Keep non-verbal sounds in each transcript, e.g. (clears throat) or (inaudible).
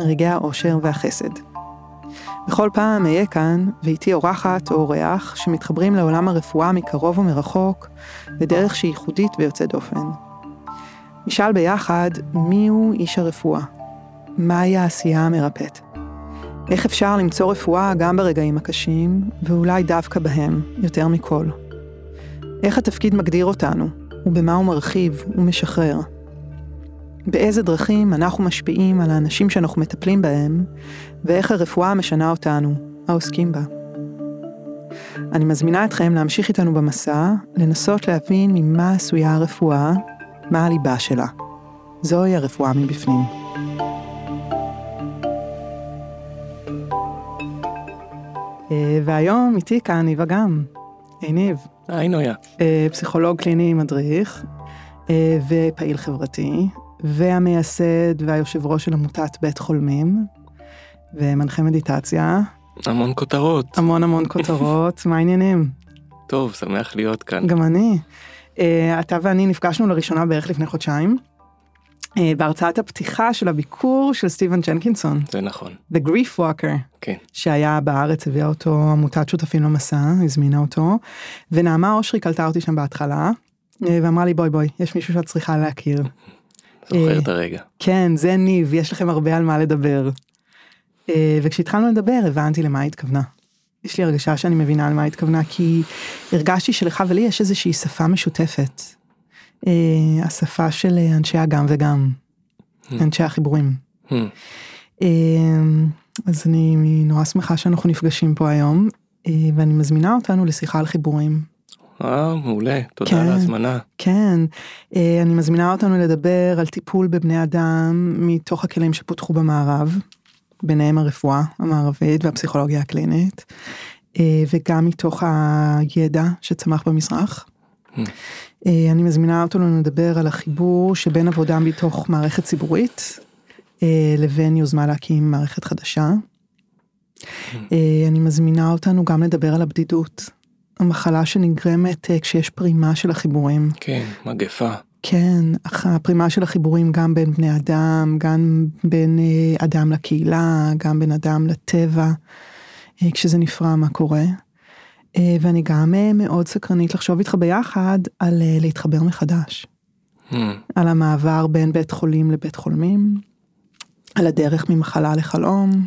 רגעי האושר והחסד. בכל פעם אהיה כאן, ואיתי אורחת או אורח שמתחברים לעולם הרפואה מקרוב ומרחוק, בדרך שהיא ייחודית ויוצאת דופן. נשאל ביחד מיהו איש הרפואה, מהי העשייה המרפאת. איך אפשר למצוא רפואה גם ברגעים הקשים, ואולי דווקא בהם, יותר מכל. איך התפקיד מגדיר אותנו, ובמה הוא מרחיב ומשחרר. באיזה דרכים אנחנו משפיעים על האנשים שאנחנו מטפלים בהם, ואיך הרפואה משנה אותנו, העוסקים בה. אני מזמינה אתכם להמשיך איתנו במסע, לנסות להבין ממה עשויה הרפואה, מה הליבה שלה. זוהי הרפואה מבפנים. אה, והיום איתי כאן ניב אגם. היי ניב. היי נויה. אה, פסיכולוג קליני מדריך אה, ופעיל חברתי, והמייסד והיושב ראש של עמותת בית חולמים, ומנחה מדיטציה. המון כותרות. המון המון כותרות, (laughs) מה העניינים? טוב, שמח להיות כאן. גם אני. אתה ואני נפגשנו לראשונה בערך לפני חודשיים. אה, בהרצאת הפתיחה של הביקור של סטיבן ג'נקינסון. זה נכון. The Grief Walker. כן. שהיה בארץ, הביאה אותו עמותת שותפים למסע, הזמינה אותו, ונעמה אושרי קלטה אותי שם בהתחלה, אה, ואמרה לי בואי בואי, יש מישהו שאת צריכה להכיר. (laughs) זוכר את הרגע. כן, זה ניב, יש לכם הרבה על מה לדבר. וכשהתחלנו לדבר הבנתי למה היא התכוונה. יש לי הרגשה שאני מבינה על מה התכוונה, כי הרגשתי שלך ולי יש איזושהי שפה משותפת. אה, השפה של אנשי הגם וגם, hmm. אנשי החיבורים. Hmm. אה, אז אני נורא שמחה שאנחנו נפגשים פה היום, אה, ואני מזמינה אותנו לשיחה על חיבורים. אה, מעולה, תודה כן, על ההזמנה. כן, אני מזמינה אותנו לדבר על טיפול בבני אדם מתוך הכלים שפותחו במערב, ביניהם הרפואה המערבית והפסיכולוגיה הקלינית, וגם מתוך הידע שצמח במזרח. Hmm. אה, אני מזמינה אותנו לדבר על החיבור שבין עבודה מתוך מערכת ציבורית אה, לבין יוזמה להקים מערכת חדשה. אה, אני מזמינה אותנו גם לדבר על הבדידות, המחלה שנגרמת כשיש פרימה של החיבורים. כן, מגפה. כן, הפרימה של החיבורים גם בין בני אדם, גם בין אדם לקהילה, גם בין אדם לטבע, כשזה נפרע מה קורה. אה, ואני גם אה, מאוד סקרנית לחשוב איתך ביחד על אה, להתחבר מחדש. Hmm. על המעבר בין בית חולים לבית חולמים, על הדרך ממחלה לחלום,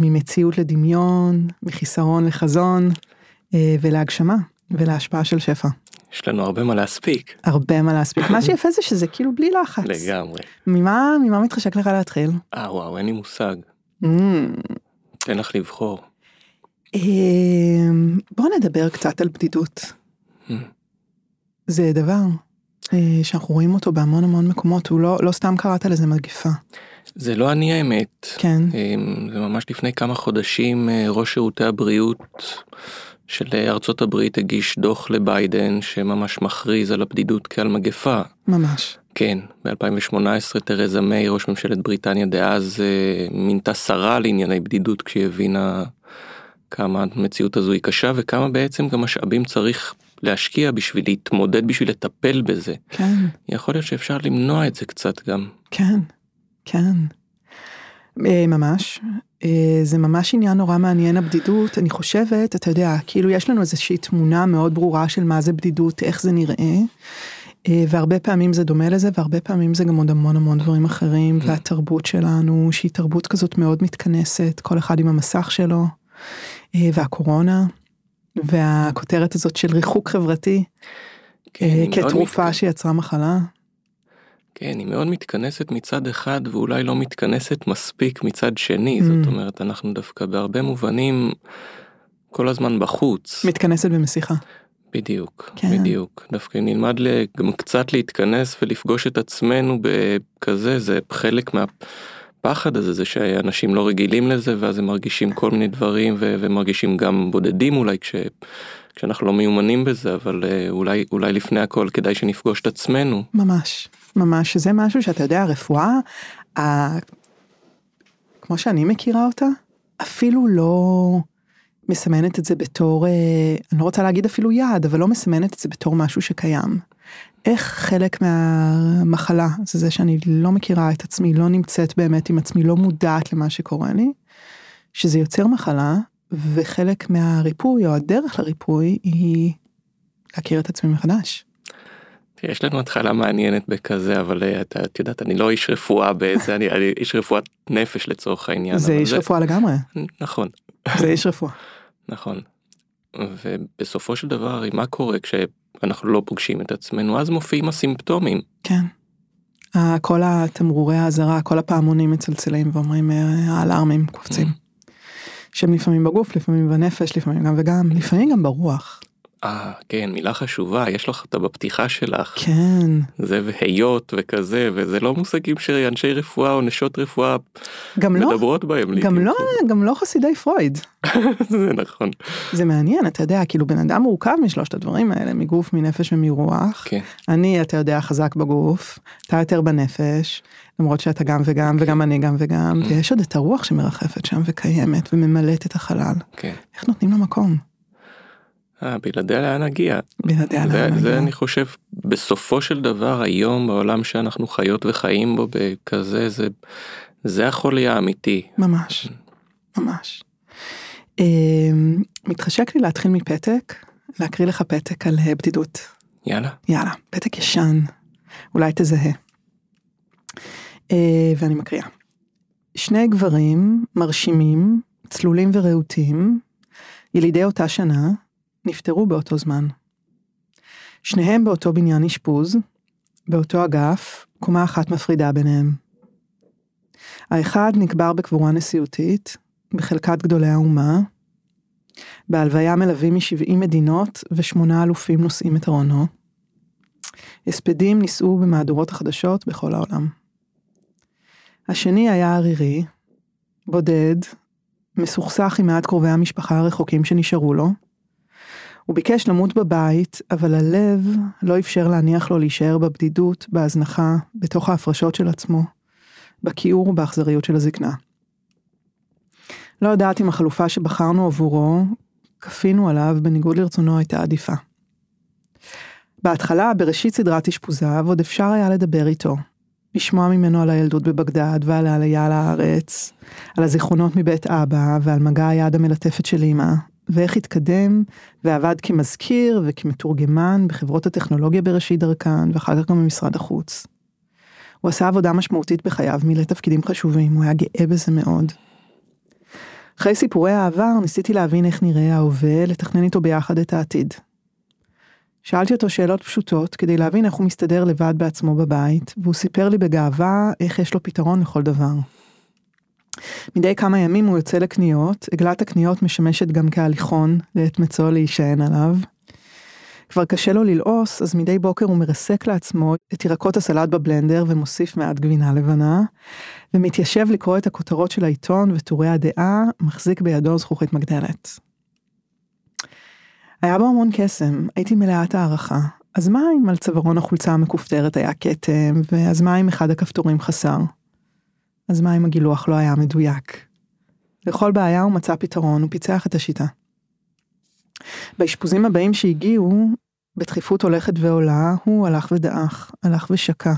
ממציאות לדמיון, מחיסרון לחזון ולהגשמה ולהשפעה של שפע. יש לנו הרבה מה להספיק. הרבה מה להספיק. מה שיפה זה שזה כאילו בלי לחץ. לגמרי. ממה, ממה מתחשק לך להתחיל? אה וואו, אין לי מושג. Mm. תן לך לבחור. אמ, בוא נדבר קצת על בדידות. Hmm. זה דבר אה, שאנחנו רואים אותו בהמון המון מקומות, הוא לא, לא סתם קראת לזה מגפה. זה לא אני האמת. כן. זה ממש לפני כמה חודשים אה, ראש שירותי הבריאות של ארצות הברית הגיש דוח לביידן שממש מכריז על הבדידות כעל מגפה. ממש. כן, ב-2018 תרזה מיי, ראש ממשלת בריטניה דאז, אה, מינתה שרה לענייני בדידות כשהיא הבינה כמה המציאות הזו היא קשה וכמה בעצם גם משאבים צריך להשקיע בשביל להתמודד, בשביל לטפל בזה. כן. יכול להיות שאפשר למנוע את זה קצת גם. כן, כן. אה, ממש. אה, זה ממש עניין נורא מעניין הבדידות, אני חושבת, אתה יודע, כאילו יש לנו איזושהי תמונה מאוד ברורה של מה זה בדידות, איך זה נראה. אה, והרבה פעמים זה דומה לזה והרבה פעמים זה גם עוד המון המון דברים אחרים mm. והתרבות שלנו שהיא תרבות כזאת מאוד מתכנסת כל אחד עם המסך שלו אה, והקורונה, והכותרת הזאת של ריחוק חברתי, כן, כתרופה. שיצרה מחלה. כן, היא מאוד מתכנסת מצד אחד ואולי לא מתכנסת מספיק מצד שני, mm. זאת אומרת, אנחנו דווקא בהרבה מובנים כל הזמן בחוץ. מתכנסת במסיכה. בדיוק, כן. בדיוק. דווקא נלמד גם קצת להתכנס ולפגוש את עצמנו בכזה, זה חלק מה... הפחד הזה זה שאנשים לא רגילים לזה ואז הם מרגישים כל מיני דברים ו- ומרגישים גם בודדים אולי כש... כשאנחנו לא מיומנים בזה אבל אה, אולי אולי לפני הכל כדאי שנפגוש את עצמנו. ממש ממש זה משהו שאתה יודע רפואה ה... כמו שאני מכירה אותה אפילו לא מסמנת את זה בתור אה, אני לא רוצה להגיד אפילו יעד אבל לא מסמנת את זה בתור משהו שקיים. איך חלק מהמחלה זה זה שאני לא מכירה את עצמי לא נמצאת באמת עם עצמי לא מודעת למה שקורה לי. שזה יוצר מחלה וחלק מהריפוי או הדרך לריפוי היא להכיר את עצמי מחדש. יש לנו התחלה מעניינת בכזה אבל אה, אתה את יודעת אני לא איש רפואה באיזה אני, אני איש רפואת נפש לצורך העניין. זה איש זה... רפואה לגמרי. נכון. זה איש רפואה. נכון. ובסופו של דבר מה קורה כשאנחנו לא פוגשים את עצמנו אז מופיעים הסימפטומים. כן. כל התמרורי האזהרה כל הפעמונים מצלצלים ואומרים אה, האלארמים קופצים. Mm. שהם לפעמים בגוף, לפעמים בנפש, לפעמים גם וגם, לפעמים גם ברוח. אה, כן, מילה חשובה, יש לך אותה בפתיחה שלך. כן. זה והיות וכזה, וזה לא מושגים שאנשי רפואה או נשות רפואה לא, מדברות בהם. גם לא, גם לא חסידי פרויד. (laughs) זה נכון. זה מעניין, אתה יודע, כאילו בן אדם מורכב משלושת הדברים האלה, מגוף, מנפש ומרוח. כן. אני, אתה יודע, חזק בגוף, אתה יותר בנפש, למרות שאתה גם וגם. וגם אני גם וגם, mm. ויש עוד את הרוח שמרחפת שם וקיימת וממלאת את החלל. כן. איך נותנים לה מקום? אה, בלעדיה לאן נגיע? בלעדיה לאן נגיע. זה אני חושב בסופו של דבר היום בעולם שאנחנו חיות וחיים בו בכזה זה זה החולי האמיתי. ממש, ממש. אמ, מתחשק לי להתחיל מפתק, להקריא לך פתק על אה, בדידות. יאללה. יאללה, פתק ישן, אולי תזהה. אה, ואני מקריאה. שני גברים מרשימים, צלולים ורהוטים, ילידי אותה שנה, נפטרו באותו זמן. שניהם באותו בניין אשפוז, באותו אגף, קומה אחת מפרידה ביניהם. האחד נקבר בקבורה נשיאותית, בחלקת גדולי האומה. בהלוויה מלווים מ-70 מדינות ושמונה אלופים נושאים את ארונו. הספדים נישאו במהדורות החדשות בכל העולם. השני היה ערירי, בודד, מסוכסך עם מעט קרובי המשפחה הרחוקים שנשארו לו. הוא ביקש למות בבית, אבל הלב לא אפשר להניח לו להישאר בבדידות, בהזנחה, בתוך ההפרשות של עצמו, בכיעור ובאכזריות של הזקנה. לא יודעת אם החלופה שבחרנו עבורו, כפינו עליו בניגוד לרצונו הייתה עדיפה. בהתחלה, בראשית סדרת אשפוזיו, עוד אפשר היה לדבר איתו. לשמוע ממנו על הילדות בבגדד ועל העלייה לארץ, על הזיכרונות מבית אבא ועל מגע היד המלטפת של אמא, ואיך התקדם ועבד כמזכיר וכמתורגמן בחברות הטכנולוגיה בראשית דרכן ואחר כך גם במשרד החוץ. הוא עשה עבודה משמעותית בחייו, מילא תפקידים חשובים, הוא היה גאה בזה מאוד. אחרי סיפורי העבר ניסיתי להבין איך נראה ההווה, לתכנן איתו ביחד את העתיד. שאלתי אותו שאלות פשוטות כדי להבין איך הוא מסתדר לבד בעצמו בבית, והוא סיפר לי בגאווה איך יש לו פתרון לכל דבר. מדי כמה ימים הוא יוצא לקניות, עגלת הקניות משמשת גם כהליכון לעת מצוא להישען עליו. כבר קשה לו ללעוס, אז מדי בוקר הוא מרסק לעצמו את ירקות הסלט בבלנדר ומוסיף מעט גבינה לבנה, ומתיישב לקרוא את הכותרות של העיתון וטורי הדעה, מחזיק בידו זכוכית מגדלת. היה בו המון קסם, הייתי מלאת הערכה. אז מה אם על צווארון החולצה המכופתרת היה כתם, ואז מה אם אחד הכפתורים חסר? אז מה אם הגילוח לא היה מדויק? לכל בעיה הוא מצא פתרון, הוא פיצח את השיטה. באשפוזים הבאים שהגיעו, בדחיפות הולכת ועולה, הוא הלך ודעך, הלך ושקע.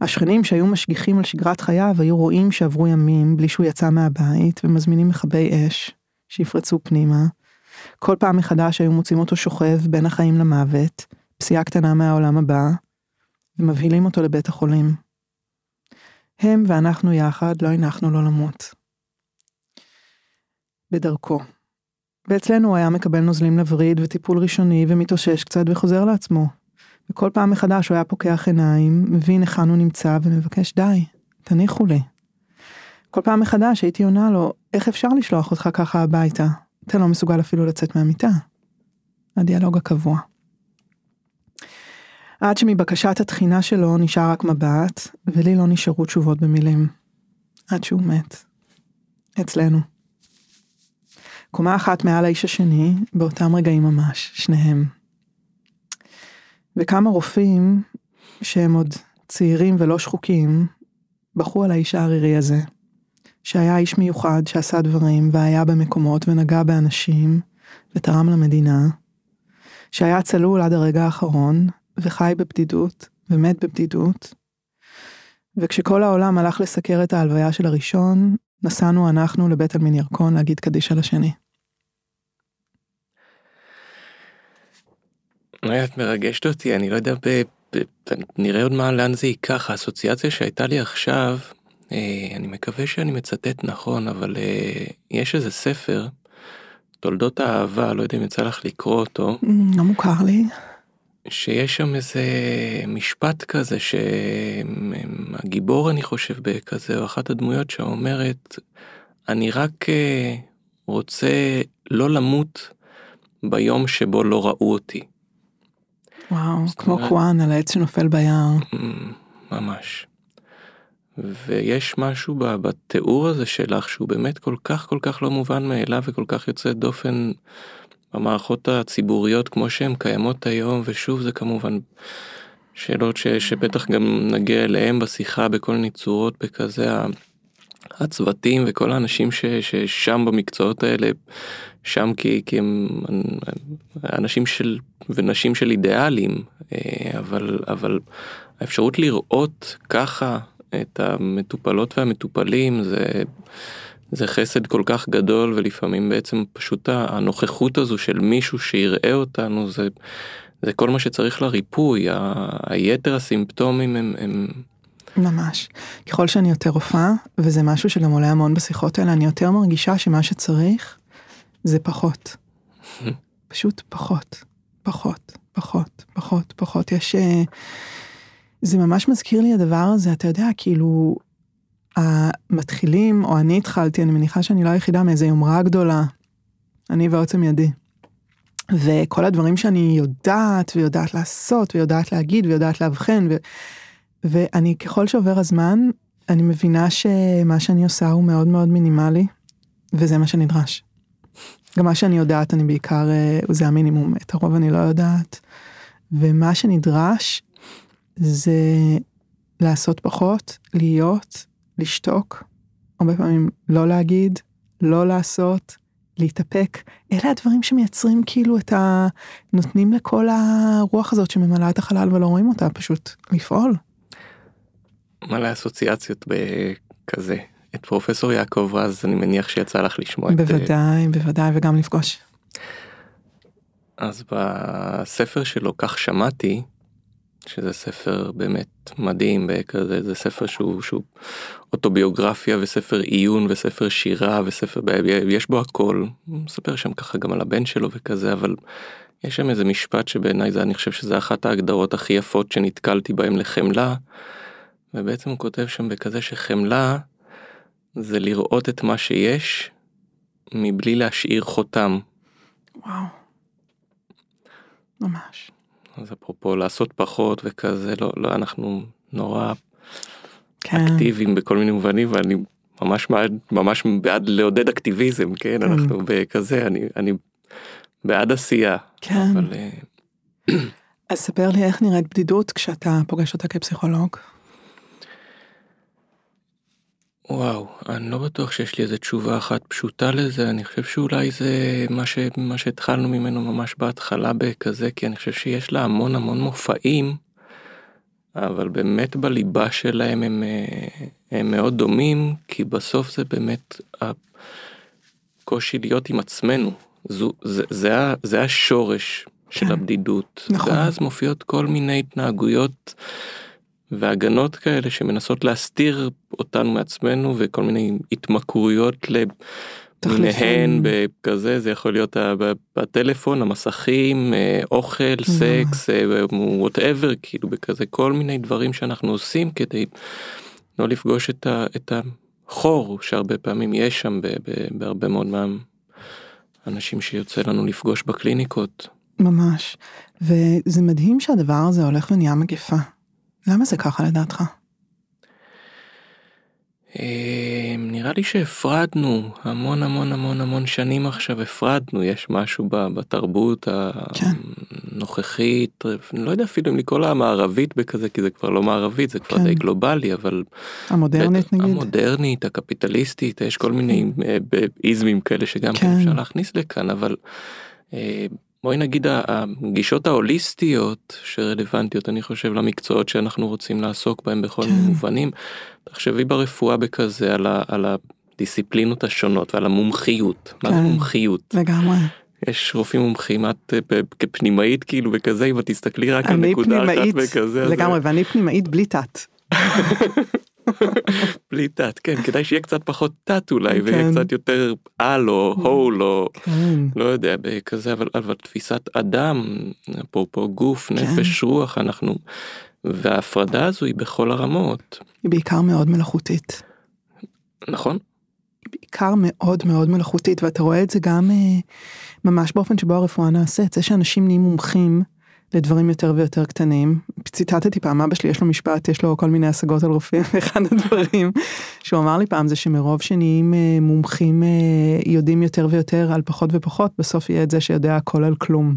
השכנים שהיו משגיחים על שגרת חייו היו רואים שעברו ימים בלי שהוא יצא מהבית ומזמינים מכבי אש שיפרצו פנימה. כל פעם מחדש היו מוצאים אותו שוכב בין החיים למוות, פסיעה קטנה מהעולם הבא, ומבהילים אותו לבית החולים. הם ואנחנו יחד לא הנחנו לו למות. בדרכו. ואצלנו הוא היה מקבל נוזלים לווריד וטיפול ראשוני ומתאושש קצת וחוזר לעצמו. וכל פעם מחדש הוא היה פוקח עיניים, מבין היכן הוא נמצא ומבקש די, תניחו לי. כל פעם מחדש הייתי עונה לו, איך אפשר לשלוח אותך ככה הביתה? אתה לא מסוגל אפילו לצאת מהמיטה. הדיאלוג הקבוע. עד שמבקשת התחינה שלו נשאר רק מבט, ולי לא נשארו תשובות במילים. עד שהוא מת. אצלנו. קומה אחת מעל האיש השני, באותם רגעים ממש, שניהם. וכמה רופאים, שהם עוד צעירים ולא שחוקים, בכו על האיש הערירי הזה, שהיה איש מיוחד שעשה דברים והיה במקומות ונגע באנשים ותרם למדינה, שהיה צלול עד הרגע האחרון וחי בבדידות ומת בבדידות. וכשכל העולם הלך לסקר את ההלוויה של הראשון, נסענו אנחנו לבית עלמין ירקון להגיד קדיש על השני. את מרגשת אותי, אני לא יודע, ב, ב, נראה עוד מה, לאן זה ייקח. האסוציאציה שהייתה לי עכשיו, אה, אני מקווה שאני מצטט נכון, אבל אה, יש איזה ספר, תולדות האהבה, לא יודע אם יצא לך לקרוא אותו. לא מוכר לי. שיש שם איזה משפט כזה שהגיבור אני חושב בכזה או אחת הדמויות שאומרת אני רק אה, רוצה לא למות ביום שבו לא ראו אותי. וואו, כמו קוואן על העץ שנופל ביער. ממש. ויש משהו בתיאור הזה שלך שהוא באמת כל כך כל כך לא מובן מאליו וכל כך יוצא דופן במערכות הציבוריות כמו שהן קיימות היום ושוב זה כמובן שאלות ש, שבטח גם נגיע אליהם בשיחה בכל מיני צורות בכזה הצוותים וכל האנשים ש, ששם במקצועות האלה שם כי, כי הם אנשים של ונשים של אידיאלים אה, אבל אבל האפשרות לראות ככה את המטופלות והמטופלים זה זה חסד כל כך גדול ולפעמים בעצם פשוט הנוכחות הזו של מישהו שיראה אותנו זה זה כל מה שצריך לריפוי היתר הסימפטומים הם, הם ממש. ככל שאני יותר רופאה, וזה משהו שגם עולה המון בשיחות האלה, אני יותר מרגישה שמה שצריך זה פחות. (laughs) פשוט פחות, פחות, פחות, פחות, פחות. יש... אה, זה ממש מזכיר לי הדבר הזה, אתה יודע, כאילו, המתחילים, או אני התחלתי, אני מניחה שאני לא היחידה מאיזה יומרה גדולה. אני ועוצם ידי. וכל הדברים שאני יודעת, ויודעת לעשות, ויודעת להגיד, ויודעת לאבחן, ו... ואני, ככל שעובר הזמן, אני מבינה שמה שאני עושה הוא מאוד מאוד מינימלי, וזה מה שנדרש. גם מה שאני יודעת, אני בעיקר, אה, זה המינימום, את הרוב אני לא יודעת. ומה שנדרש זה לעשות פחות, להיות, לשתוק, הרבה פעמים לא להגיד, לא לעשות, להתאפק. אלה הדברים שמייצרים כאילו את ה... נותנים לכל הרוח הזאת שממלאה את החלל ולא רואים אותה, פשוט לפעול. מלא אסוציאציות בכזה. את פרופסור יעקב רז אני מניח שיצא לך לשמוע בוודאי, את... בוודאי, בוודאי וגם לפגוש. אז בספר שלו כך שמעתי, שזה ספר באמת מדהים בכזה, זה ספר שהוא, שהוא אוטוביוגרפיה וספר עיון וספר שירה וספר, יש בו הכל, מספר שם ככה גם על הבן שלו וכזה, אבל יש שם איזה משפט שבעיניי זה, אני חושב שזה אחת ההגדרות הכי יפות שנתקלתי בהם לחמלה. ובעצם הוא כותב שם בכזה שחמלה זה לראות את מה שיש מבלי להשאיר חותם. וואו. ממש. אז אפרופו לעשות פחות וכזה לא לא אנחנו נורא כן. אקטיביים בכל מיני מובנים ואני ממש ממש בעד לעודד אקטיביזם כן, כן. אנחנו בכזה אני אני בעד עשייה. כן. אבל... אה, אז ספר לי איך נראית בדידות כשאתה פוגש אותה כפסיכולוג. וואו, אני לא בטוח שיש לי איזה תשובה אחת פשוטה לזה, אני חושב שאולי זה מה, ש... מה שהתחלנו ממנו ממש בהתחלה בכזה, כי אני חושב שיש לה המון המון מופעים, אבל באמת בליבה שלהם הם, אה, הם מאוד דומים, כי בסוף זה באמת הקושי להיות עם עצמנו, זו, זה, זה, זה השורש של כן. הבדידות, נכון. ואז מופיעות כל מיני התנהגויות. והגנות כאלה שמנסות להסתיר אותנו מעצמנו וכל מיני התמכרויות למיניהן בכזה זה יכול להיות בטלפון המסכים אה, אוכל סקס whatever כאילו בכזה כל מיני דברים שאנחנו עושים כדי לא לפגוש את, ה, את החור שהרבה פעמים יש שם בהרבה מאוד מהאנשים שיוצא לנו לפגוש בקליניקות. ממש. וזה מדהים שהדבר הזה הולך ונהיה מגפה למה זה ככה לדעתך? אה, נראה לי שהפרדנו המון המון המון המון שנים עכשיו הפרדנו יש משהו בתרבות כן. הנוכחית אני לא יודע אפילו אם לקרוא לה המערבית בכזה כי זה כבר לא מערבית זה כבר כן. די גלובלי אבל המודרנית נגיד. המודרנית הקפיטליסטית יש כל מיני אה, איזמים כאלה שגם כן כן. אפשר להכניס לכאן אבל אה, בואי נגיד הגישות ההוליסטיות שרלוונטיות אני חושב למקצועות שאנחנו רוצים לעסוק בהם בכל כן. מובנים. תחשבי ברפואה בכזה על, ה, על הדיסציפלינות השונות ועל המומחיות. מה זה כן. מומחיות? לגמרי. יש רופאים מומחים את אה, כפנימאית כאילו וכזה אם את תסתכלי רק על נקודה אחת וכזה. אז זה- לגמרי ואני פנימאית בלי תת. (laughs) (laughs) בלי תת כן כדאי שיהיה קצת פחות תת אולי ויהיה כן. קצת יותר על או הול או כן. לא יודע בכזה אבל אבל תפיסת אדם אפרופו גוף כן. נפש רוח אנחנו וההפרדה הזו היא בכל הרמות היא בעיקר מאוד מלאכותית. נכון בעיקר מאוד מאוד מלאכותית ואתה רואה את זה גם אה, ממש באופן שבו הרפואה נעשית זה שאנשים נהיים מומחים לדברים יותר ויותר קטנים. ציטטתי פעם אבא שלי יש לו משפט יש לו כל מיני השגות על רופאים (laughs) אחד הדברים שהוא אמר לי פעם זה שמרוב שנהיים אה, מומחים אה, יודעים יותר ויותר על פחות ופחות בסוף יהיה את זה שיודע הכל על כלום.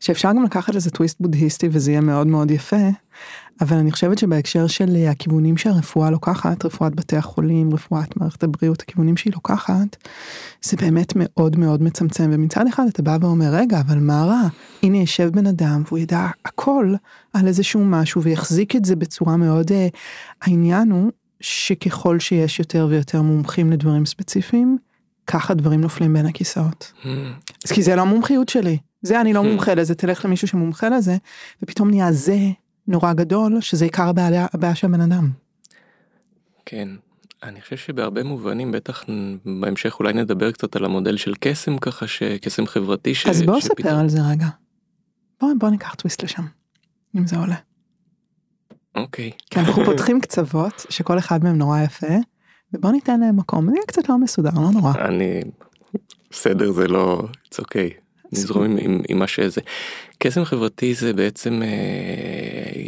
שאפשר גם לקחת לזה טוויסט בודהיסטי וזה יהיה מאוד מאוד יפה, אבל אני חושבת שבהקשר של אה, הכיוונים שהרפואה לוקחת, רפואת בתי החולים, רפואת מערכת הבריאות, הכיוונים שהיא לוקחת, זה באמת מאוד מאוד מצמצם, ומצד אחד אתה בא ואומר, רגע, אבל מה רע? הנה יושב בן אדם והוא ידע הכל על איזשהו משהו ויחזיק את זה בצורה מאוד... אה, העניין הוא שככל שיש יותר ויותר מומחים לדברים ספציפיים, ככה דברים נופלים בין הכיסאות. אז כי זה לא המומחיות שלי. זה אני לא Hmm. מומחה לזה, תלך למישהו שמומחה לזה, ופתאום נהיה זה נורא גדול, שזה עיקר הבעיה, הבעיה של הבן אדם. כן. אני חושב שבהרבה מובנים בטח בהמשך אולי נדבר קצת על המודל של קסם ככה שקסם חברתי ש... אז בוא ספר על זה רגע. בוא, בוא ניקח טוויסט לשם, אם זה עולה. אוקיי. כי אנחנו (laughs) פותחים קצוות, שכל אחד מהם נורא יפה, ובוא ניתן להם מקום, זה יהיה קצת לא מסודר, לא נורא. אני בסדר זה לא it's okay. נזרום עם, עם, עם מה שזה. קסם חברתי זה בעצם אה,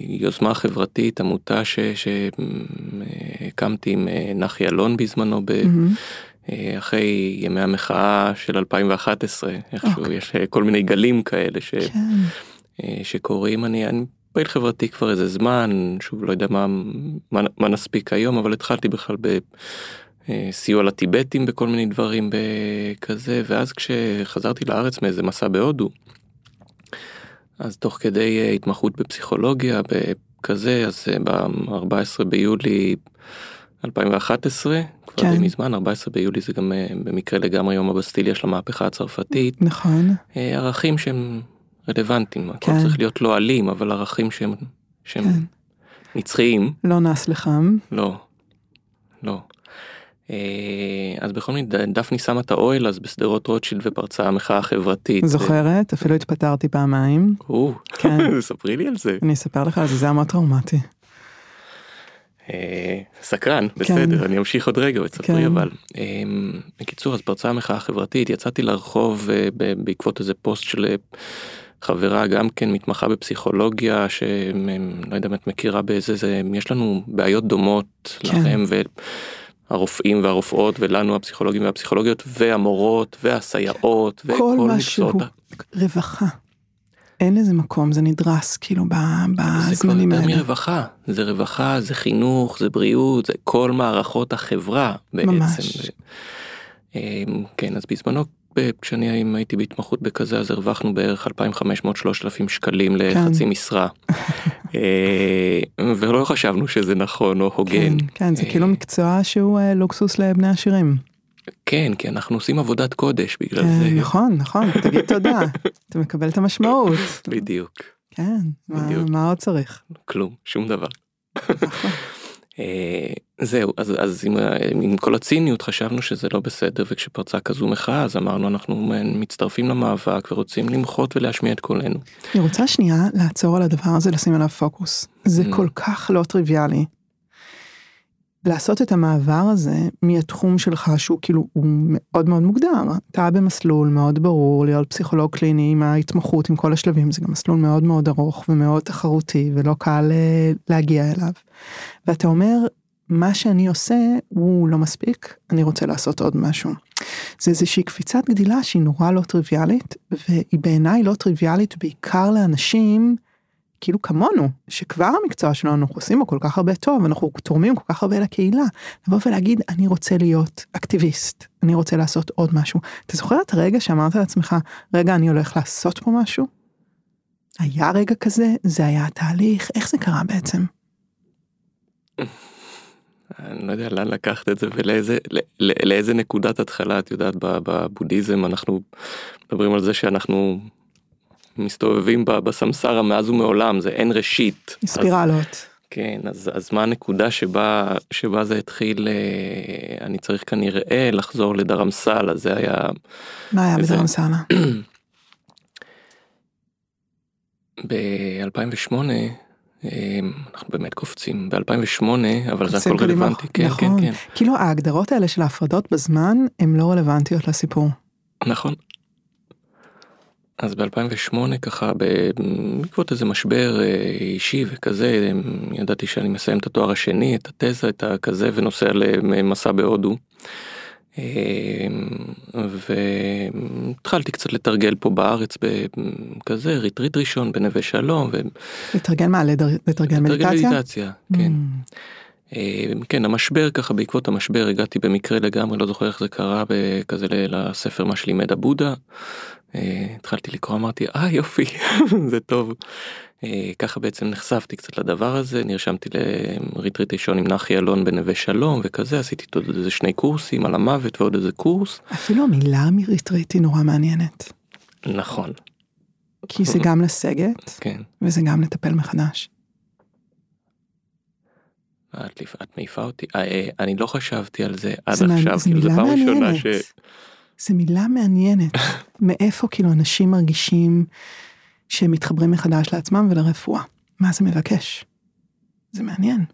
יוזמה חברתית עמותה שהקמתי עם אה, נחי אלון בזמנו ב, מהמם. אה, אחרי ימי המחאה של 2011 איכשהו אוקיי. יש אה, כל מיני גלים כאלה ש, כן, אה, שקורים אני, אני פעיל חברתי כבר איזה זמן שוב לא יודע מה, מה, מה נספיק היום אבל התחלתי בכלל ב... אה, סיוע לטיבטים בכל מיני דברים כזה ואז כשחזרתי לארץ מאיזה מסע בהודו. אז תוך כדי אה, התמחות בפסיכולוגיה בכזה אז אה, ב-14 ביולי 2011 כבר כן. די מזמן 14 ביולי זה גם במקרה לגמרי יום הבסטיליה של המהפכה הצרפתית נכון, ערכים שהם רלוונטיים הכל כן. צריך להיות לא אלים אבל ערכים שהם שהם כן. נצחיים לא נס לחם, לא. לא. אה, אז בכל מיני ד- דפני שמה את האוהל אז בשדרות רוטשילד ופרצה המחאה החברתית. זוכרת? אפילו התפטרתי פעמיים. או, כן. (laughs) ספרי לי על זה. אני אספר לך על זה, זה היה מאוד טראומטי. אה, סקרן, בסדר, אני אמשיך עוד רגע ותספרי כן. אבל. אה, בקיצור אז פרצה המחאה החברתית יצאתי לרחוב אה, בעקבות איזה פוסט של אה, חברה גם כן מתמחה בפסיכולוגיה שלא יודע אם את מכירה באיזה זה יש לנו בעיות דומות כן. לכם והרופאים והרופאות ולנו הפסיכולוגים והפסיכולוגיות והמורות והסייעות כל וכל מה מקצועות. שהוא רווחה. אין לזה מקום, זה נדרס כאילו ב- זה כבר בזמנים יותר האלה. מרווחה זה רווחה זה חינוך זה בריאות זה כל מערכות החברה בעצם. ממש. אמ, כן אז בזמנו כשאני הייתי בהתמחות בכזה אז הרווחנו בערך 2,500-3,000 שקלים לחצי משרה. (laughs) אה, ולא חשבנו שזה נכון או כן, הוגן. כן, זה אה, כאילו מקצוע שהוא אה, לוקסוס לבני עשירים. כן כי אנחנו עושים עבודת קודש בגלל כן, זה. נכון, נכון, תגיד תודה, אתה מקבל את המשמעות. בדיוק כן, מה- בדיוק. מה עוד צריך? כלום שום דבר. אה, זהו אז אז עם, עם כל הציניות חשבנו שזה לא בסדר וכשפרצה כזו מחאה אז אמרנו אנחנו מצטרפים למאבק ורוצים למחות ולהשמיע את קולנו. אני רוצה שנייה לעצור על הדבר הזה, לשים עליו פוקוס. זה Mm. כל כך לא טריוויאלי. לעשות את המעבר הזה מהתחום שלך שהוא כאילו הוא מאוד מאוד מוגדר. אתה במסלול מאוד ברור להיות פסיכולוג קליני עם ההתמחות עם כל השלבים זה גם מסלול מאוד מאוד ארוך ומאוד תחרותי ולא קל אה, להגיע אליו. ואתה אומר מה שאני עושה הוא לא מספיק, אני רוצה לעשות עוד משהו. זה איזושהי קפיצת גדילה שהיא נורא לא טריוויאלית, והיא בעיניי לא טריוויאלית בעיקר לאנשים כאילו כמונו, שכבר המקצוע שלנו אנחנו עושים בו כל כך הרבה טוב, אנחנו תורמים כל כך הרבה לקהילה, לבוא ולהגיד אני רוצה להיות אקטיביסט, אני רוצה לעשות עוד משהו. אתה זוכר את הרגע שאמרת לעצמך, רגע אני הולך לעשות פה משהו? היה רגע כזה, זה היה התהליך, איך זה קרה בעצם? אני לא יודע לאן לקחת את זה ולאיזה לא, לאיזה נקודת התחלה את יודעת בבודהיזם אנחנו מדברים על זה שאנחנו מסתובבים בסמסרה מאז ומעולם זה אין ראשית. ספירלות. אז, כן אז אז מה הנקודה שבה שבה זה התחיל אה, אני צריך כנראה לחזור לדרמסלה זה היה. מה היה בדרמסלה? (clears throat) ב-2008 אנחנו באמת קופצים ב-2008 אבל זה הכל רלוונטי כן נכון. כן כן כאילו ההגדרות האלה של ההפרדות בזמן הן לא רלוונטיות לסיפור. נכון. אז ב-2008 ככה בעקבות איזה משבר אישי וכזה ידעתי שאני מסיים את התואר השני את התזה את הכזה ונוסע למסע בהודו. והתחלתי קצת לתרגל פה בארץ בכזה ריטריט ראשון בנווה שלום. לתרגל מה? לתרגל מדיטציה? מדיטציה, כן. כן המשבר ככה בעקבות המשבר הגעתי במקרה לגמרי לא זוכר איך זה קרה כזה לספר מה שלימד הבודה. התחלתי לקרוא אמרתי אה יופי (laughs) זה טוב. אה, ככה בעצם נחשפתי קצת לדבר הזה נרשמתי לריטריט ראשון עם נחי אלון בנווה שלום וכזה עשיתי עוד איזה שני קורסים על המוות ועוד איזה קורס. אפילו המילה מריטריט היא נורא מעניינת. נכון. כי זה גם לסגת (laughs) כן. וזה גם לטפל מחדש. את, את מעיפה אותי אה, אה, אני לא חשבתי על זה עד עכשיו כאילו זו פעם ראשונה ש... זה מילה מעניינת (laughs) מאיפה כאילו אנשים מרגישים. שהם מתחברים מחדש לעצמם ולרפואה. מה זה מבקש? זה מעניין.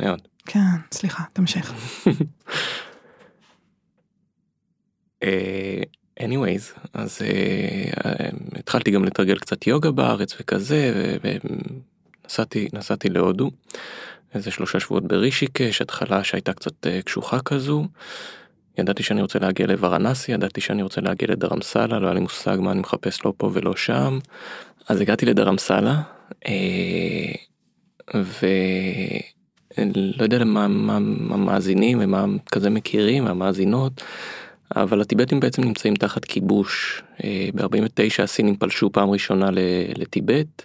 מאוד. כן, סליחה, תמשיך. (laughs) אה, anyways, אז uh, התחלתי גם לתרגל קצת יוגה בארץ וכזה, ונסעתי נסעתי להודו, איזה שלושה שבועות ברישיקש, התחלה שהייתה קצת uh, קשוחה כזו. ידעתי שאני רוצה להגיע לוורנסי, ידעתי שאני רוצה להגיע לדרמסלה, לא היה לי מושג מה אני מחפש לא פה ולא שם. אז הגעתי לדרמסלה, אה, ולא יודע מה המאזינים ומה כזה מכירים, המאזינות, אבל הטיבטים בעצם נמצאים תחת כיבוש. אה, ב-49 הסינים פלשו פעם ראשונה לטיבט.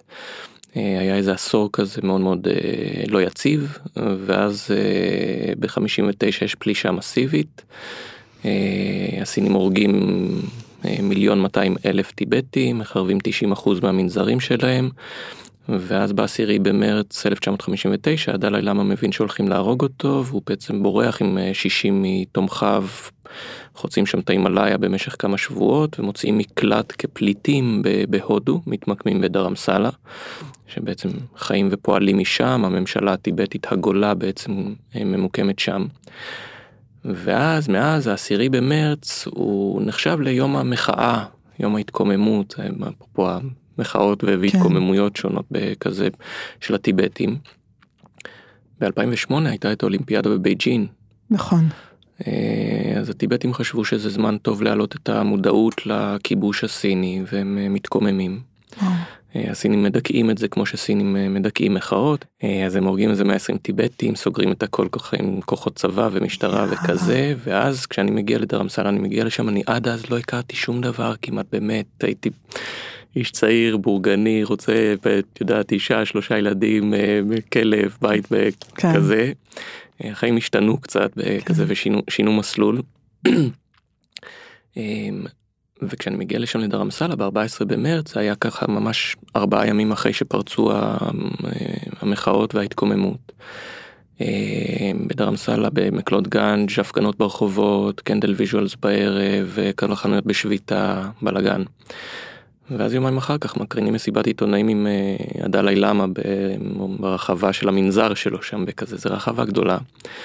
אה, היה איזה עשור כזה מאוד מאוד אה, לא יציב ואז אה, ב-59 יש פלישה מסיבית. הסינים הורגים מיליון 200 אלף טיבטים, מחרבים 90 אחוז מהמנזרים שלהם. ואז בעשירי במרץ 1959 הדלי למה מבין שהולכים להרוג אותו והוא בעצם בורח עם 60 מתומכיו חוצים שם את ההימאליה במשך כמה שבועות ומוצאים מקלט כפליטים בהודו מתמקמים בדרמסלה שבעצם חיים ופועלים משם הממשלה הטיבטית הגולה בעצם אה, ממוקמת שם. ואז מאז העשירי במרץ הוא נחשב ליום המחאה יום ההתקוממות אפרופו המחאות והתקוממויות כן. שונות בכזה של הטיבטים. ב-2008 הייתה את האולימפיאדה בבייג'ין. נכון. אה, אז הטיבטים חשבו שזה זמן טוב להעלות את המודעות לכיבוש הסיני והם אה, מתקוממים. אה, הסינים מדכאים את זה כמו שסינים מדכאים מחאות אז הם הורגים איזה 120 טיבטים סוגרים את הכל עם כוחות צבא ומשטרה וכזה ואז כשאני מגיע לדרמסלה אני מגיע לשם אני עד אז לא הכרתי שום דבר כמעט באמת הייתי איש צעיר בורגני רוצה את יודעת אישה שלושה ילדים כלב בית כן. כזה. החיים השתנו קצת כזה כן. ושינו מסלול. אמ, וכשאני מגיע לשם לדרמסלה ב-14 במרץ היה ככה ממש ארבעה ימים אחרי שפרצו המחאות וההתקוממות. אמ, בדרמסלה במקלוד גנג' הפגנות ברחובות candle vigils בערב כל החנויות בשביתה בלאגן. ואז יומיים אחר כך מקרינים מסיבת עיתונאים עם הדלי למה ברחבה של המנזר שלו שם בכזה זה רחבה גדולה.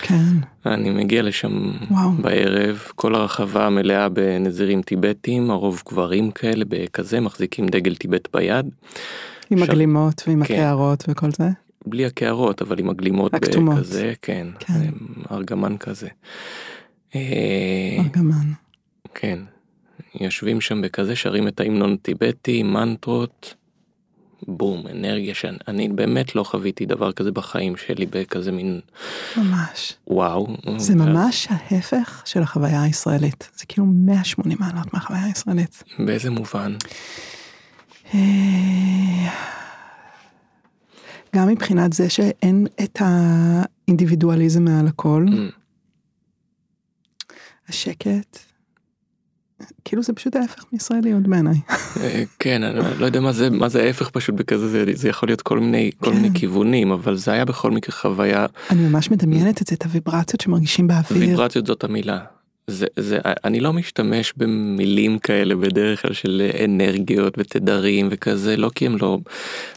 כן. אני מגיע לשם וואו. בערב כל הרחבה מלאה בנזירים טיבטים הרוב גברים כאלה בכזה מחזיקים דגל טיבט ביד. עם ש... הגלימות ועם כן. הקערות וכל זה. בלי הקערות אבל עם הגלימות הכתומות. כזה כן, כן. ארגמן כזה. אה, ארגמן. כן, יושבים שם בכזה שרים את ההמנון הטיבטי, מנטרות, בום, אנרגיה שאני באמת לא חוויתי דבר כזה בחיים שלי בכזה מין ממש. וואו. זה ממש ההפך של החוויה הישראלית. זה כאילו 180 מעלות מהחוויה הישראלית. באיזה מובן? אה, גם מבחינת זה שאין את האינדיבידואליזם מעל הכל, Mm, השקט, כאילו זה פשוט ההפך מישראליות בעיניי. אה, כן, אני לא יודע מה זה, מה זה ההפך פשוט בכזה, זה, זה יכול להיות כל מיני, כל כן. מיני כיוונים, אבל זה היה בכל מקרה חוויה, אני ממש מדמיינת את זה, את הוויברציות שמרגישים באוויר. ויברציות זאת המילה. זה, זה, אני לא משתמש במילים כאלה בדרך כלל של אנרגיות ותדרים וכזה, לא כי הן לא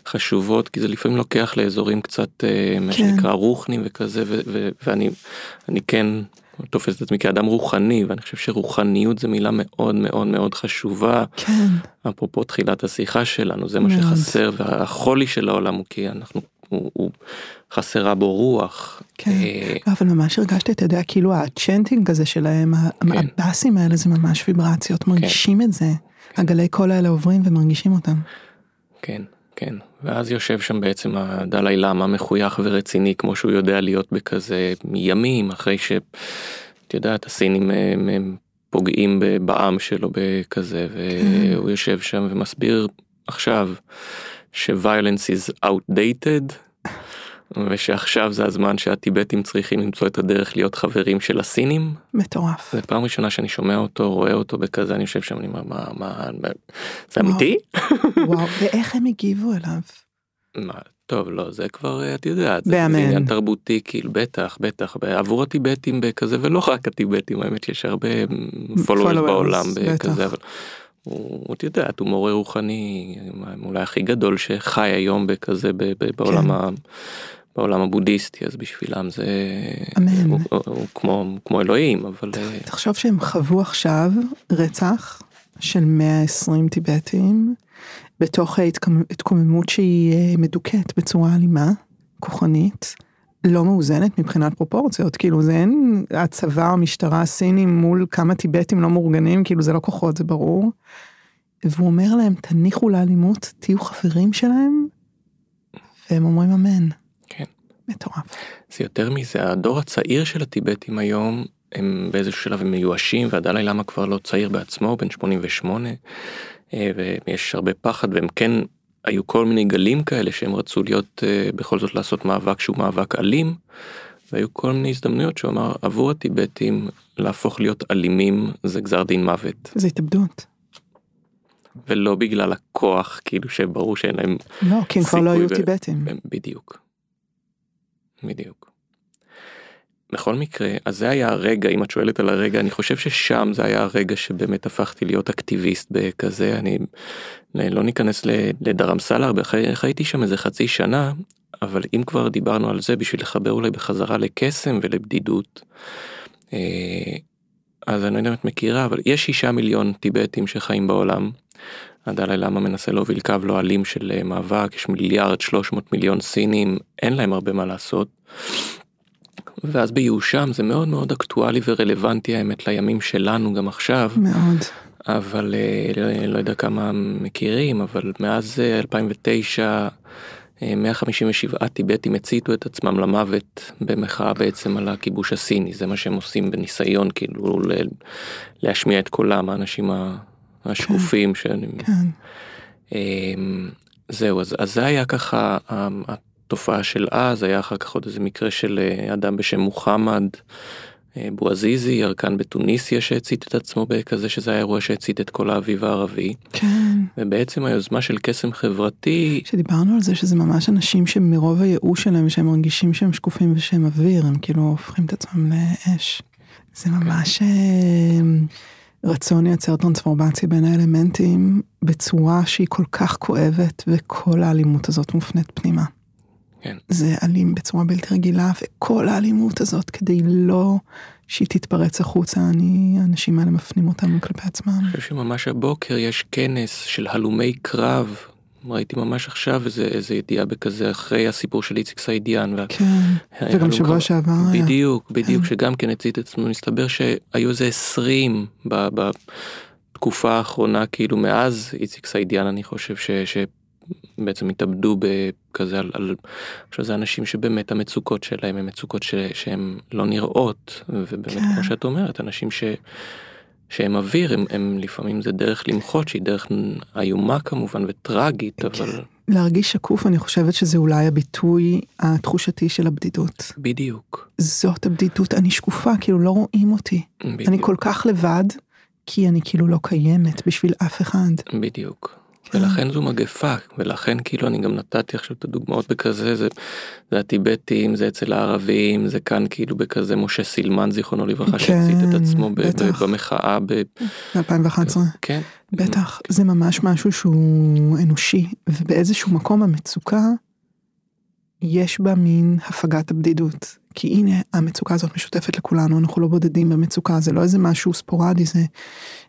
חשובות, כי זה לפעמים לוקח לאזורים קצת, אה, מה כן. שנקרא רוחנים וכזה, ו, ו, ואני אני כן תופס את עצמי כאדם רוחני, ואני חושב שרוחניות זה מילה מאוד מאוד מאוד חשובה. כן, אפרופו תחילת השיחה שלנו זה מה מאוד. שחסר והחולי של העולם הוא כי אנחנו הוא, הוא חסרה בו רוח. כן. אה, אבל ממש הרגשתי, אתה יודע, כאילו הצ'נטינג הזה שלהם, כן. הבאסים האלה זה ממש ויברציות, מרגישים את זה. הגלי קול האלה עוברים ומרגישים אותם. כן כן ואז יושב שם בעצם הדלאי למה מחוייך ורציני כמו שהוא יודע להיות בכזה ימים אחרי שאת יודעת הסינים הם, הם פוגעים בעם שלו בכזה והוא יושב שם ומסביר עכשיו ש-violence is outdated ושעכשיו זה הזמן שהטיבטים צריכים למצוא את הדרך להיות חברים של הסינים מטורף. זה פעם ראשונה שאני שומע אותו רואה אותו בכזה אני יושב שם אני אומר מה מה זה. אמיתי (laughs) וואו, ואיך הם הגיבו אליו? מה טוב לא זה כבר את יודעת זה, עניין תרבותי כאילו בטח בטח עבור הטיבטים בכזה ולא רק הטיבטים האמת שיש הרבה followers Followers, בעולם בטח. בכזה אבל. הוא, את יודעת, הוא מורה רוחני אולי הכי גדול שחי היום בכזה ב- ב- בעולם, כן. בעולם הבודהיסטי אז בשבילם זה אמן. הוא, הוא, הוא כמו, כמו אלוהים אבל אה, תחשוב שהם חוו עכשיו רצח של 120 טיבטים בתוך התקוממות שהיא אה, מדוכאת בצורה אלימה, כוחנית, לא מאוזנת מבחינת פרופורציות, כאילו זה אין הצבא או המשטרה הסינים מול כמה טיבטים לא מאורגנים, כאילו זה לא כוחות, זה ברור. והוא אומר להם, תניחו לאלימות, תהיו חברים שלהם, והם אומרים אמן. מטורף. זה יותר מזה הדור הצעיר של הטיבטים היום הם באיזשהו שלב הם מיואשים והדלאי למה כבר לא צעיר בעצמו הוא בן 88 אה, ויש הרבה פחד והם כן היו כל מיני גלים כאלה שהם רצו להיות אה, בכל זאת לעשות מאבק שהוא מאבק אלים. והיו כל מיני הזדמנויות שהוא אמר עבור הטיבטים להפוך להיות אלימים זה גזר דין מוות זה התאבדות. ולא בגלל הכוח כאילו שברור שאין להם לא, כי הם כבר לא סיכוי היו טיבטים. בדיוק. בדיוק. בכל מקרה, אז זה היה הרגע, אם את שואלת על הרגע, אני חושב ששם זה היה הרגע שבאמת הפכתי להיות אקטיביסט בכזה, אני לא ניכנס לדרמסלה הרבה, חי- חייתי שם איזה חצי שנה, אבל אם כבר דיברנו על זה בשביל לחבר אולי בחזרה לקסם ולבדידות, אה, אז אני לא יודע אם את מכירה, אבל יש שישה מיליון טיבטים שחיים בעולם. הדלאי למה מנסה להוביל קו לא אלים של אה, מאבק, יש מיליארד 300 מיליון סינים, אין להם הרבה מה לעשות. ואז בייאושם זה מאוד מאוד אקטואלי ורלוונטי האמת לימים שלנו גם עכשיו, מאוד. אבל אה, לא, לא יודע כמה מכירים, אבל מאז אה, 2009 אה, 157 טיבטים הציתו את עצמם למוות במחאה בעצם על הכיבוש הסיני, זה מה שהם עושים בניסיון כאילו ל- להשמיע את קולם האנשים השקופים שאני כן. אמ, זהו אז, אז זה היה ככה אמ, התופעה של אז היה אחר כך עוד איזה מקרה של אה, אדם בשם מוחמד אה, בועזיזי ירקן בתוניסיה שהצית את עצמו בכזה שזה היה אירוע שהצית את כל האביב הערבי כן. ובעצם היוזמה של קסם חברתי שדיברנו על זה שזה ממש אנשים שמרוב הייאוש שלהם שהם מרגישים שהם שקופים ושהם אוויר הם כאילו הופכים את עצמם לאש. זה ממש אה, רצון לייצר טרנספורמציה בין האלמנטים בצורה שהיא כל כך כואבת וכל האלימות הזאת מופנית פנימה. כן. זה אלים בצורה בלתי רגילה וכל האלימות הזאת כדי לא שהיא תתפרץ החוצה אני האנשים האלה מפנים אותנו כלפי עצמם. אני חושב שממש הבוקר יש כנס של הלומי קרב ראיתי ממש עכשיו איזה, איזה ידיעה בכזה אחרי הסיפור של איציק סעידיאן. כן, וגם שבוע כמה- שעבר היה. בדיוק, בדיוק, כן. שגם כן הצית את עצמו, מסתבר שהיו איזה 20 ב- בתקופה האחרונה, כאילו מאז איציק סעידיאן אני חושב ש... שבעצם התאבדו בכזה על, על... עכשיו זה אנשים שבאמת המצוקות שלהם הם מצוקות ש... שהן לא נראות, ובאמת כן. כמו שאת אומרת, אנשים ש... שהם אוויר, הם, הם לפעמים זה דרך למחות שהיא דרך איומה כמובן וטרגית, אבל להרגיש שקוף, אני חושבת שזה אולי הביטוי התחושתי של הבדידות. בדיוק, זאת הבדידות, אני שקופה, כאילו לא רואים אותי. בדיוק, אני כל כך לבד, כי אני כאילו לא קיימת בשביל אף אחד. בדיוק. כן. ולכן זו מגפה, ולכן כאילו אני גם נתתי עכשיו את הדוגמאות בכזה, זה, זה הטיבטים, זה אצל הערבים, זה כאן כאילו בכזה משה סילמן זיכרונו לברכה כן, שהצית את עצמו בטח. במחאה, ב... ב-2011. כן, בטח, זה ממש משהו שהוא אנושי, ובאיזשהו מקום המצוקה, יש בה מין הפגת הבדידות. כי הנה, המצוקה הזאת משותפת לכולנו, אנחנו לא בודדים במצוקה, זה לא איזה משהו ספורדי, זה,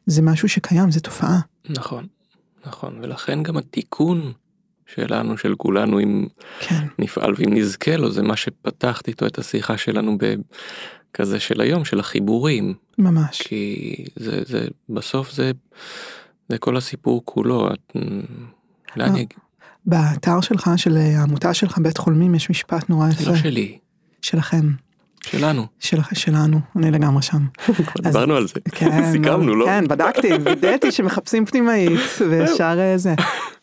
זה משהו שקיים, זה תופעה. נכון, נכון, ולכן גם התיקון שלנו, של כולנו, אם כן, נפעל ואם נזכה לו, זה מה שפתחת איתו את השיחה שלנו בכזה של היום, של החיבורים, ממש. כי זה, זה, בסוף זה, זה כל הסיפור כולו, את, לאן אה, אגיד? באתר שלך, של העמותה שלך, בית חולמים, יש משפט נורא זה יפה. לא שלי, שלכם, שלנו, של, שלנו, אני לגמרי שם. כבר דיברנו על זה, כן, (laughs) סיכמנו, לא? כן, בדקתי, וידאתי שמחפשים פנימאית, (laughs) ואפשר אה, זה.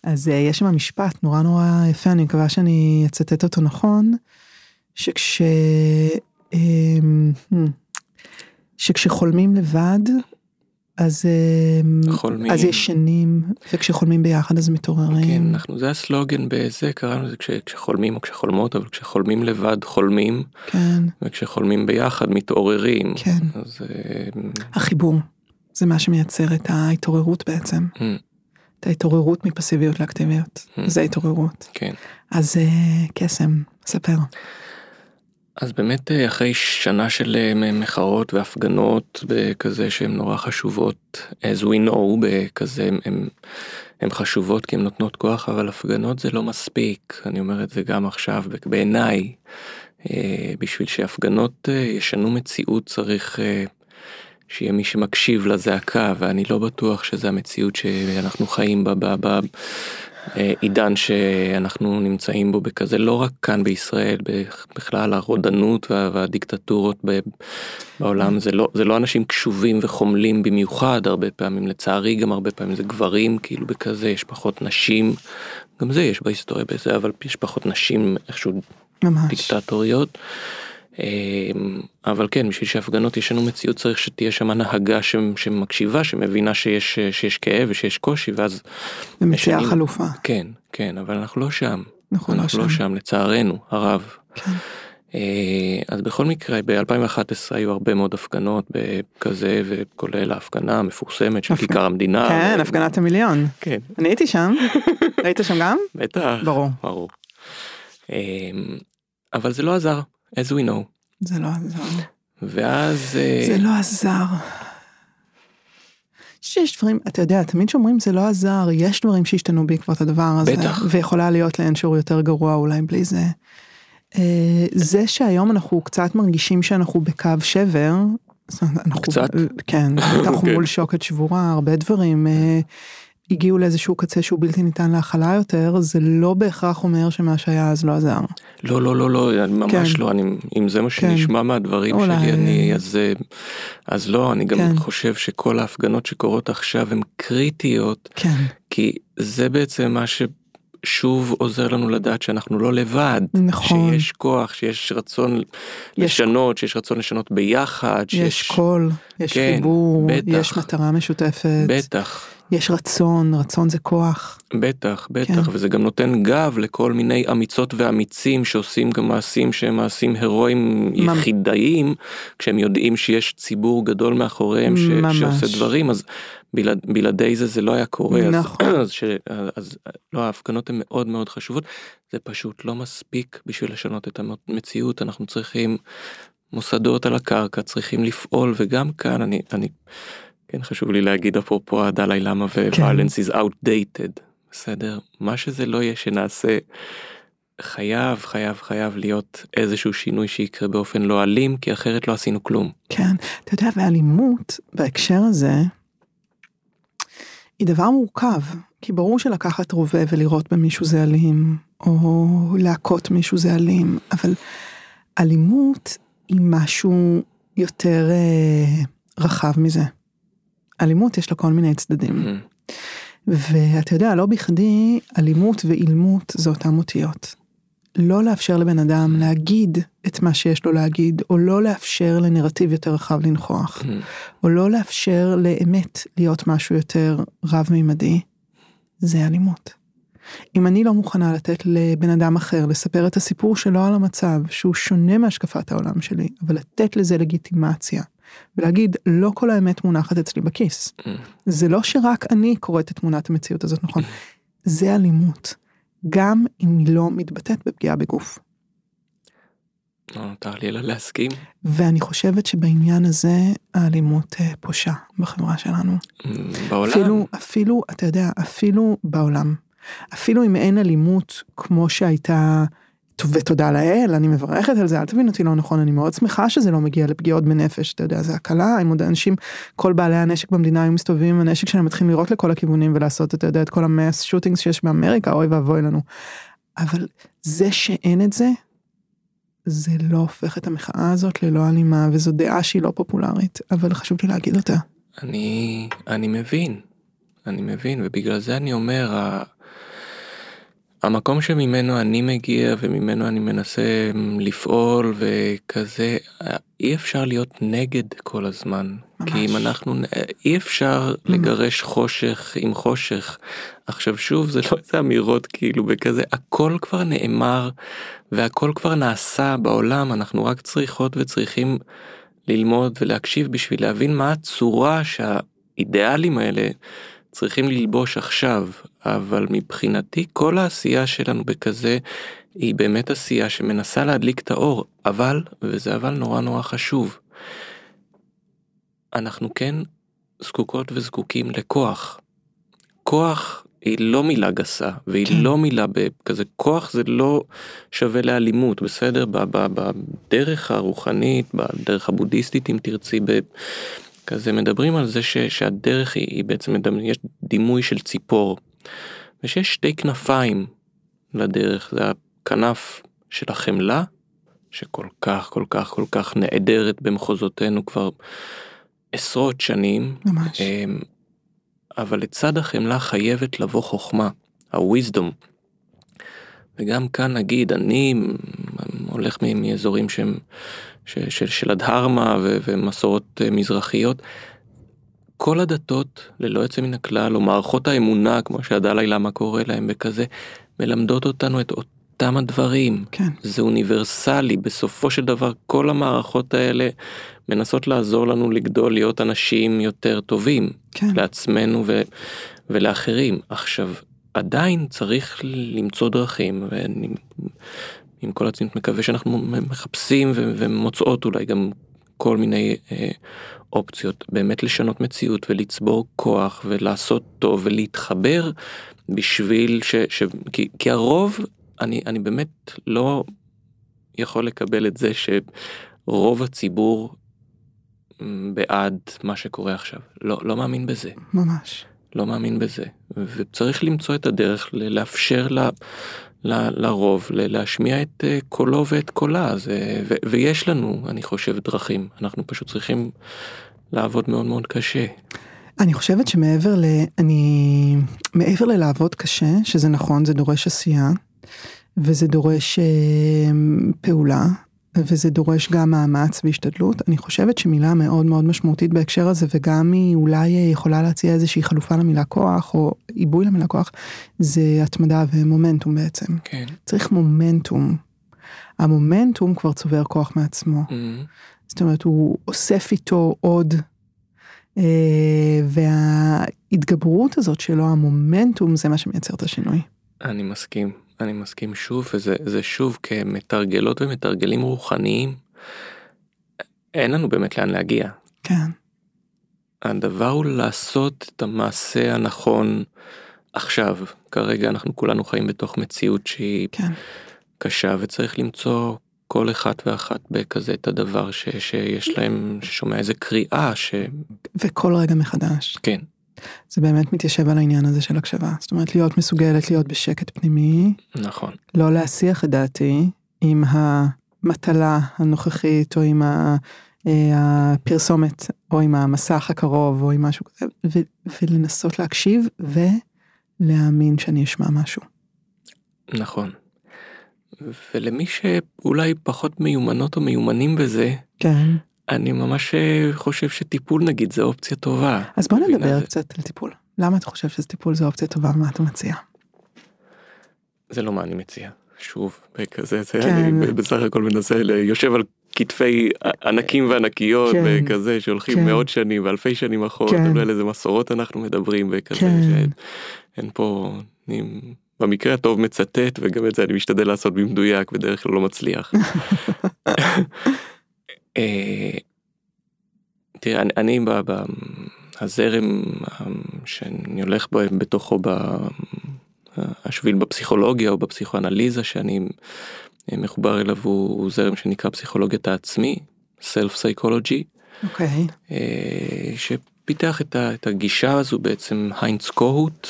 אז אה, יש שם משפט נורא נורא יפה, אני מקווה שאני אצטט אותו נכון, שכש... אמ, hmm, שכשחולמים לבד, אז, אמ, חולמים. אז ישנים, וכשחולמים ביחד אז מתעוררים. כן, אנחנו, זה הסלוגן בזה, קראנו לזה כש, כשחולמים או כשחולמות, אבל כשחולמים לבד חולמים, כן, וכשחולמים ביחד מתעוררים. כן. אז אה, החיבור, זה מה שמייצר את ההתעוררות בעצם. אה, את ההתעוררות מפסיביות לאקטיביות, Mm. זה התעוררות. כן. אז אה, קסם, ספר. אז באמת אה, אחרי שנה של אה, מחאות והפגנות בכזה שהן נורא חשובות, as we know, בכזה הן הן חשובות כי הן נותנות כוח, אבל הפגנות זה לא מספיק, אני אומר את זה גם עכשיו, בעיניי, אה, בשביל שהפגנות ישנו מציאות צריך שיהיה מי שמקשיב לזעקה, ואני לא בטוח שזה המציאות שאנחנו חיים בה, בה, בה עידן שאנחנו נמצאים בו בכזה, לא רק כאן בישראל, בכלל הרודנות וה- והדיקטטורות ב- בעולם, זה לא, זה לא אנשים קשובים וחומלים במיוחד הרבה פעמים, לצערי גם הרבה פעמים זה גברים, כאילו בכזה, יש פחות נשים, גם זה יש בהיסטוריה בזה, אבל יש פחות נשים איכשהו ממש. דיקטטוריות. אמ, אבל כן, בשביל שהפגנות ישנו מציאות צריך שתהיה שם הנהגה שמקשיבה, שמבינה שיש, שיש כאב ושיש קושי, ואז ומציעה חלופה. כן, כן, אבל אנחנו לא שם. אנחנו לא אנחנו לא שם. שם, לצערנו הרב. כן. אה, אז בכל מקרה, ב-2011 היו הרבה מאוד הפגנות בכזה, וכולל ההפגנה המפורסמת של כיכר המדינה. כן, ו- הפגנת המיליון. כן, אני הייתי שם. (laughs) היית שם גם? בטח. ברור. ברור. אמ, אבל זה לא עזר, as we know. זה לא עזר. ואז... אה, זה לא עזר. שיש דברים, אתה יודע, תמיד שאומרים זה לא עזר, יש דברים שהשתנו בעקבות הדבר הזה. בטח. ויכולה להיות לאין שיעור יותר גרוע אולי בלי זה. אה, זה שהיום אנחנו קצת מרגישים שאנחנו בקו שבר, אנחנו, קצת? כן, (laughs) אנחנו כן. מול שוקת שבורה, הרבה דברים אה, הגיעו לאיזשהו קצה שהוא בלתי ניתן להכלה יותר, זה לא בהכרח אומר שמה שהיה אז לא עזר. לא, לא, לא, לא, ממש כן. לא, אני, אם זה מה שנשמע מהדברים אולי. שלי, אני, אז, אה, אז לא, אני גם כן. חושב שכל ההפגנות שקורות עכשיו הן קריטיות, כן, כי זה בעצם מה ששוב עוזר לנו לדעת שאנחנו לא לבד, נכון. שיש כוח, שיש רצון יש- לשנות, שיש רצון לשנות ביחד, יש שיש... קול, יש כן, חיבור, בטח. יש מטרה משותפת, בטח. יש רצון, רצון זה כוח. בטח, בטח, כן. וזה גם נותן גב לכל מיני אמיצות ואמיצים שעושים גם מעשים שהם מעשים הירואיים יחידאיים, כשהם יודעים שיש ציבור גדול מאחוריהם ש... שעושה דברים, אז בלעד, בלעדי זה זה לא היה קורה, אז- נכון. (clears throat) אז, ש... אז לא, ההפגנות הן מאוד מאוד חשובות, זה פשוט לא מספיק בשביל לשנות את המציאות, אנחנו צריכים מוסדות על הקרקע, צריכים לפעול, וגם כאן אני, אני כן חשוב לי להגיד אפרופו הדלאי למה כן. ו-violence is outdated. בסדר? מה שזה לא יהיה שנעשה, חייב, חייב, חייב להיות איזשהו שינוי שיקרה באופן לא אלים, כי אחרת לא עשינו כלום. כן, אתה יודע, ואלימות בהקשר הזה, היא דבר מורכב, כי ברור שלקחת רובה ולראות במישהו זה אלים, או להכות מישהו זה אלים, אבל אלימות היא משהו יותר אה, רחב מזה. אלימות יש לה כל מיני צדדים. ואתה יודע, לא בכדי אלימות ואילמות זה אותם אותיות. לא לאפשר לבן אדם להגיד את מה שיש לו להגיד, או לא לאפשר לנרטיב יותר רחב לנכוח. או לא לאפשר לאמת להיות משהו יותר רב-מימדי, זה אלימות. אם אני לא מוכנה לתת לבן אדם אחר לספר את הסיפור שלו על המצב, שהוא שונה מהשקפת העולם שלי, אבל לתת לזה לגיטימציה, ולהגיד, לא כל האמת מונחת אצלי בכיס. Mm. זה לא שרק אני קוראת את תמונת המציאות הזאת נכון, זה אלימות, גם אם היא לא מתבטאת בפגיעה בגוף. לא נותר לי אלא להסכים. ואני חושבת שבעניין הזה האלימות אה, פושה בחברה שלנו. Mm, בעולם. אפילו, אפילו, אתה יודע, אפילו בעולם. אפילו אם אין אלימות כמו שהייתה, ותודה לאל, אני מברכת על זה, אל תבין אותי לא נכון, אני מאוד שמחה שזה לא מגיע לפגיעות בנפש, אתה יודע, זה הקלה, אם עוד אנשים, כל בעלי הנשק במדינה היו מסתובבים עם הנשק שלהם, מתחילים לירות לכל הכיוונים ולעשות, אתה יודע, את כל המאס שוטינגס שיש באמריקה, אוי ואבוי לנו. אבל זה שאין את זה, זה לא הופך את המחאה הזאת ללא אלימה, וזו דעה שהיא לא פופולרית, אבל חשוב לי להגיד אותה. אני, אני מבין, אני מבין, ובגלל זה אני אומר. המקום שממנו אני מגיע וממנו אני מנסה לפעול וכזה, אי אפשר להיות נגד כל הזמן. ממש. כי אם אנחנו, אי אפשר לגרש חושך עם חושך. עכשיו שוב, זה לא איזה אמירות כאילו בכזה, הכל כבר נאמר והכל כבר נעשה בעולם, אנחנו רק צריכות וצריכים ללמוד ולהקשיב בשביל להבין מה הצורה שהאידיאלים האלה צריכים ללבוש עכשיו, אבל מבחינתי כל העשייה שלנו בכזה היא באמת עשייה שמנסה להדליק את האור, אבל, וזה אבל נורא נורא חשוב, אנחנו כן זקוקות וזקוקים לכוח. כוח היא לא מילה גסה, והיא כן. לא מילה בכזה, כוח זה לא שווה לאלימות, בסדר? בדרך הרוחנית, בדרך הבודהיסטית אם תרצי, ב- כזה מדברים על זה ש, שהדרך היא, היא בעצם, מדמ- יש דימוי של ציפור, ושיש שתי כנפיים לדרך, זה הכנף של החמלה, שכל כך כל כך כל כך נעדרת במחוזותינו כבר עשרות שנים, ממש. אמ, אבל לצד החמלה חייבת לבוא חוכמה, ה-wisdom. וגם כאן נגיד, אני הולך מאזורים שהם, של, של הדהרמה ו- ומסורות אה, מזרחיות. כל הדתות, ללא יוצא מן הכלל, או מערכות האמונה, כמו שהדלאי למה קורא להם וכזה, מלמדות אותנו את אותם הדברים. כן. זה אוניברסלי, בסופו של דבר כל המערכות האלה מנסות לעזור לנו לגדול, להיות אנשים יותר טובים. כן. לעצמנו ו- ולאחרים. עכשיו, עדיין צריך למצוא דרכים, ואני עם כל הצניעות מקווה שאנחנו מחפשים ומוצאות אולי גם כל מיני אה, אופציות, באמת לשנות מציאות ולצבור כוח ולעשות טוב ולהתחבר בשביל ש... ש- כי, כי הרוב, אני, אני באמת לא יכול לקבל את זה שרוב הציבור בעד מה שקורה עכשיו. לא, לא מאמין בזה. ממש. לא מאמין בזה. וצריך למצוא את הדרך לאפשר ל, ל, לרוב ל- להשמיע את אה, קולו ואת קולה. זה, ו, ויש לנו, אני חושב, דרכים. אנחנו פשוט צריכים לעבוד מאוד מאוד קשה. אני חושבת שמעבר ל... אני... מעבר ללעבוד קשה, שזה נכון, זה דורש עשייה, וזה דורש אה, פעולה, וזה דורש גם מאמץ והשתדלות. אני חושבת שמילה מאוד מאוד משמעותית בהקשר הזה, וגם היא אולי אה, יכולה להציע איזושהי חלופה למילה כוח, או עיבוי למילה כוח, זה התמדה ומומנטום בעצם. כן. צריך מומנטום. המומנטום כבר צובר כוח מעצמו. Mm, זאת אומרת, הוא אוסף איתו עוד, אה, וההתגברות הזאת שלו, המומנטום, זה מה שמייצר את השינוי. אני מסכים, אני מסכים שוב, וזה זה שוב כמתרגלות ומתרגלים רוחניים. אין לנו באמת לאן להגיע. כן, הדבר הוא לעשות את המעשה הנכון עכשיו, כרגע אנחנו כולנו חיים בתוך מציאות שהיא כן. קשה וצריך למצוא כל אחת ואחת בכזה את הדבר ש, שיש להם, ששומע איזה קריאה ש... וכל רגע מחדש. כן, זה באמת מתיישב על העניין הזה של הקשבה. זאת אומרת, להיות מסוגלת להיות בשקט פנימי, נכון, לא להסיח את דעתי עם המטלה הנוכחית או עם אה, הפרסומת או עם המסך הקרוב או עם משהו כזה, ו- ולנסות להקשיב ולהאמין שאני אשמע משהו. נכון. ולמי שאולי פחות מיומנות או מיומנים בזה, כן. אני ממש אה, חושב שטיפול נגיד זה אופציה טובה. אז בוא? נדבר זה- קצת על טיפול. למה אתה חושב שזה טיפול זו אופציה טובה ומה אתה מציע? זה לא מה אני מציע. שוב, בכזה, זה כן. אני בסך הכל מנסה, יושב על כתפי ענקים וענקיות כן. וכזה שהולכים כן. מאות שנים ואלפי שנים אחורה, כן. אתה יודע על איזה מסורות אנחנו מדברים וכזה, כן. שאין פה, אני במקרה הטוב מצטט וגם את זה אני משתדל לעשות במדויק, בדרך כלל לא מצליח. (laughs) אה, תראה, אני, אני הזרם אה, שאני הולך בו בתוכו, ב, השביל בפסיכולוגיה או בפסיכואנליזה שאני אה, מחובר אליו הוא, הוא זרם שנקרא פסיכולוגיית העצמי, Self Psychology, אוקיי. אה, שפיתח את, ה, את הגישה הזו בעצם היינץ קוהוט,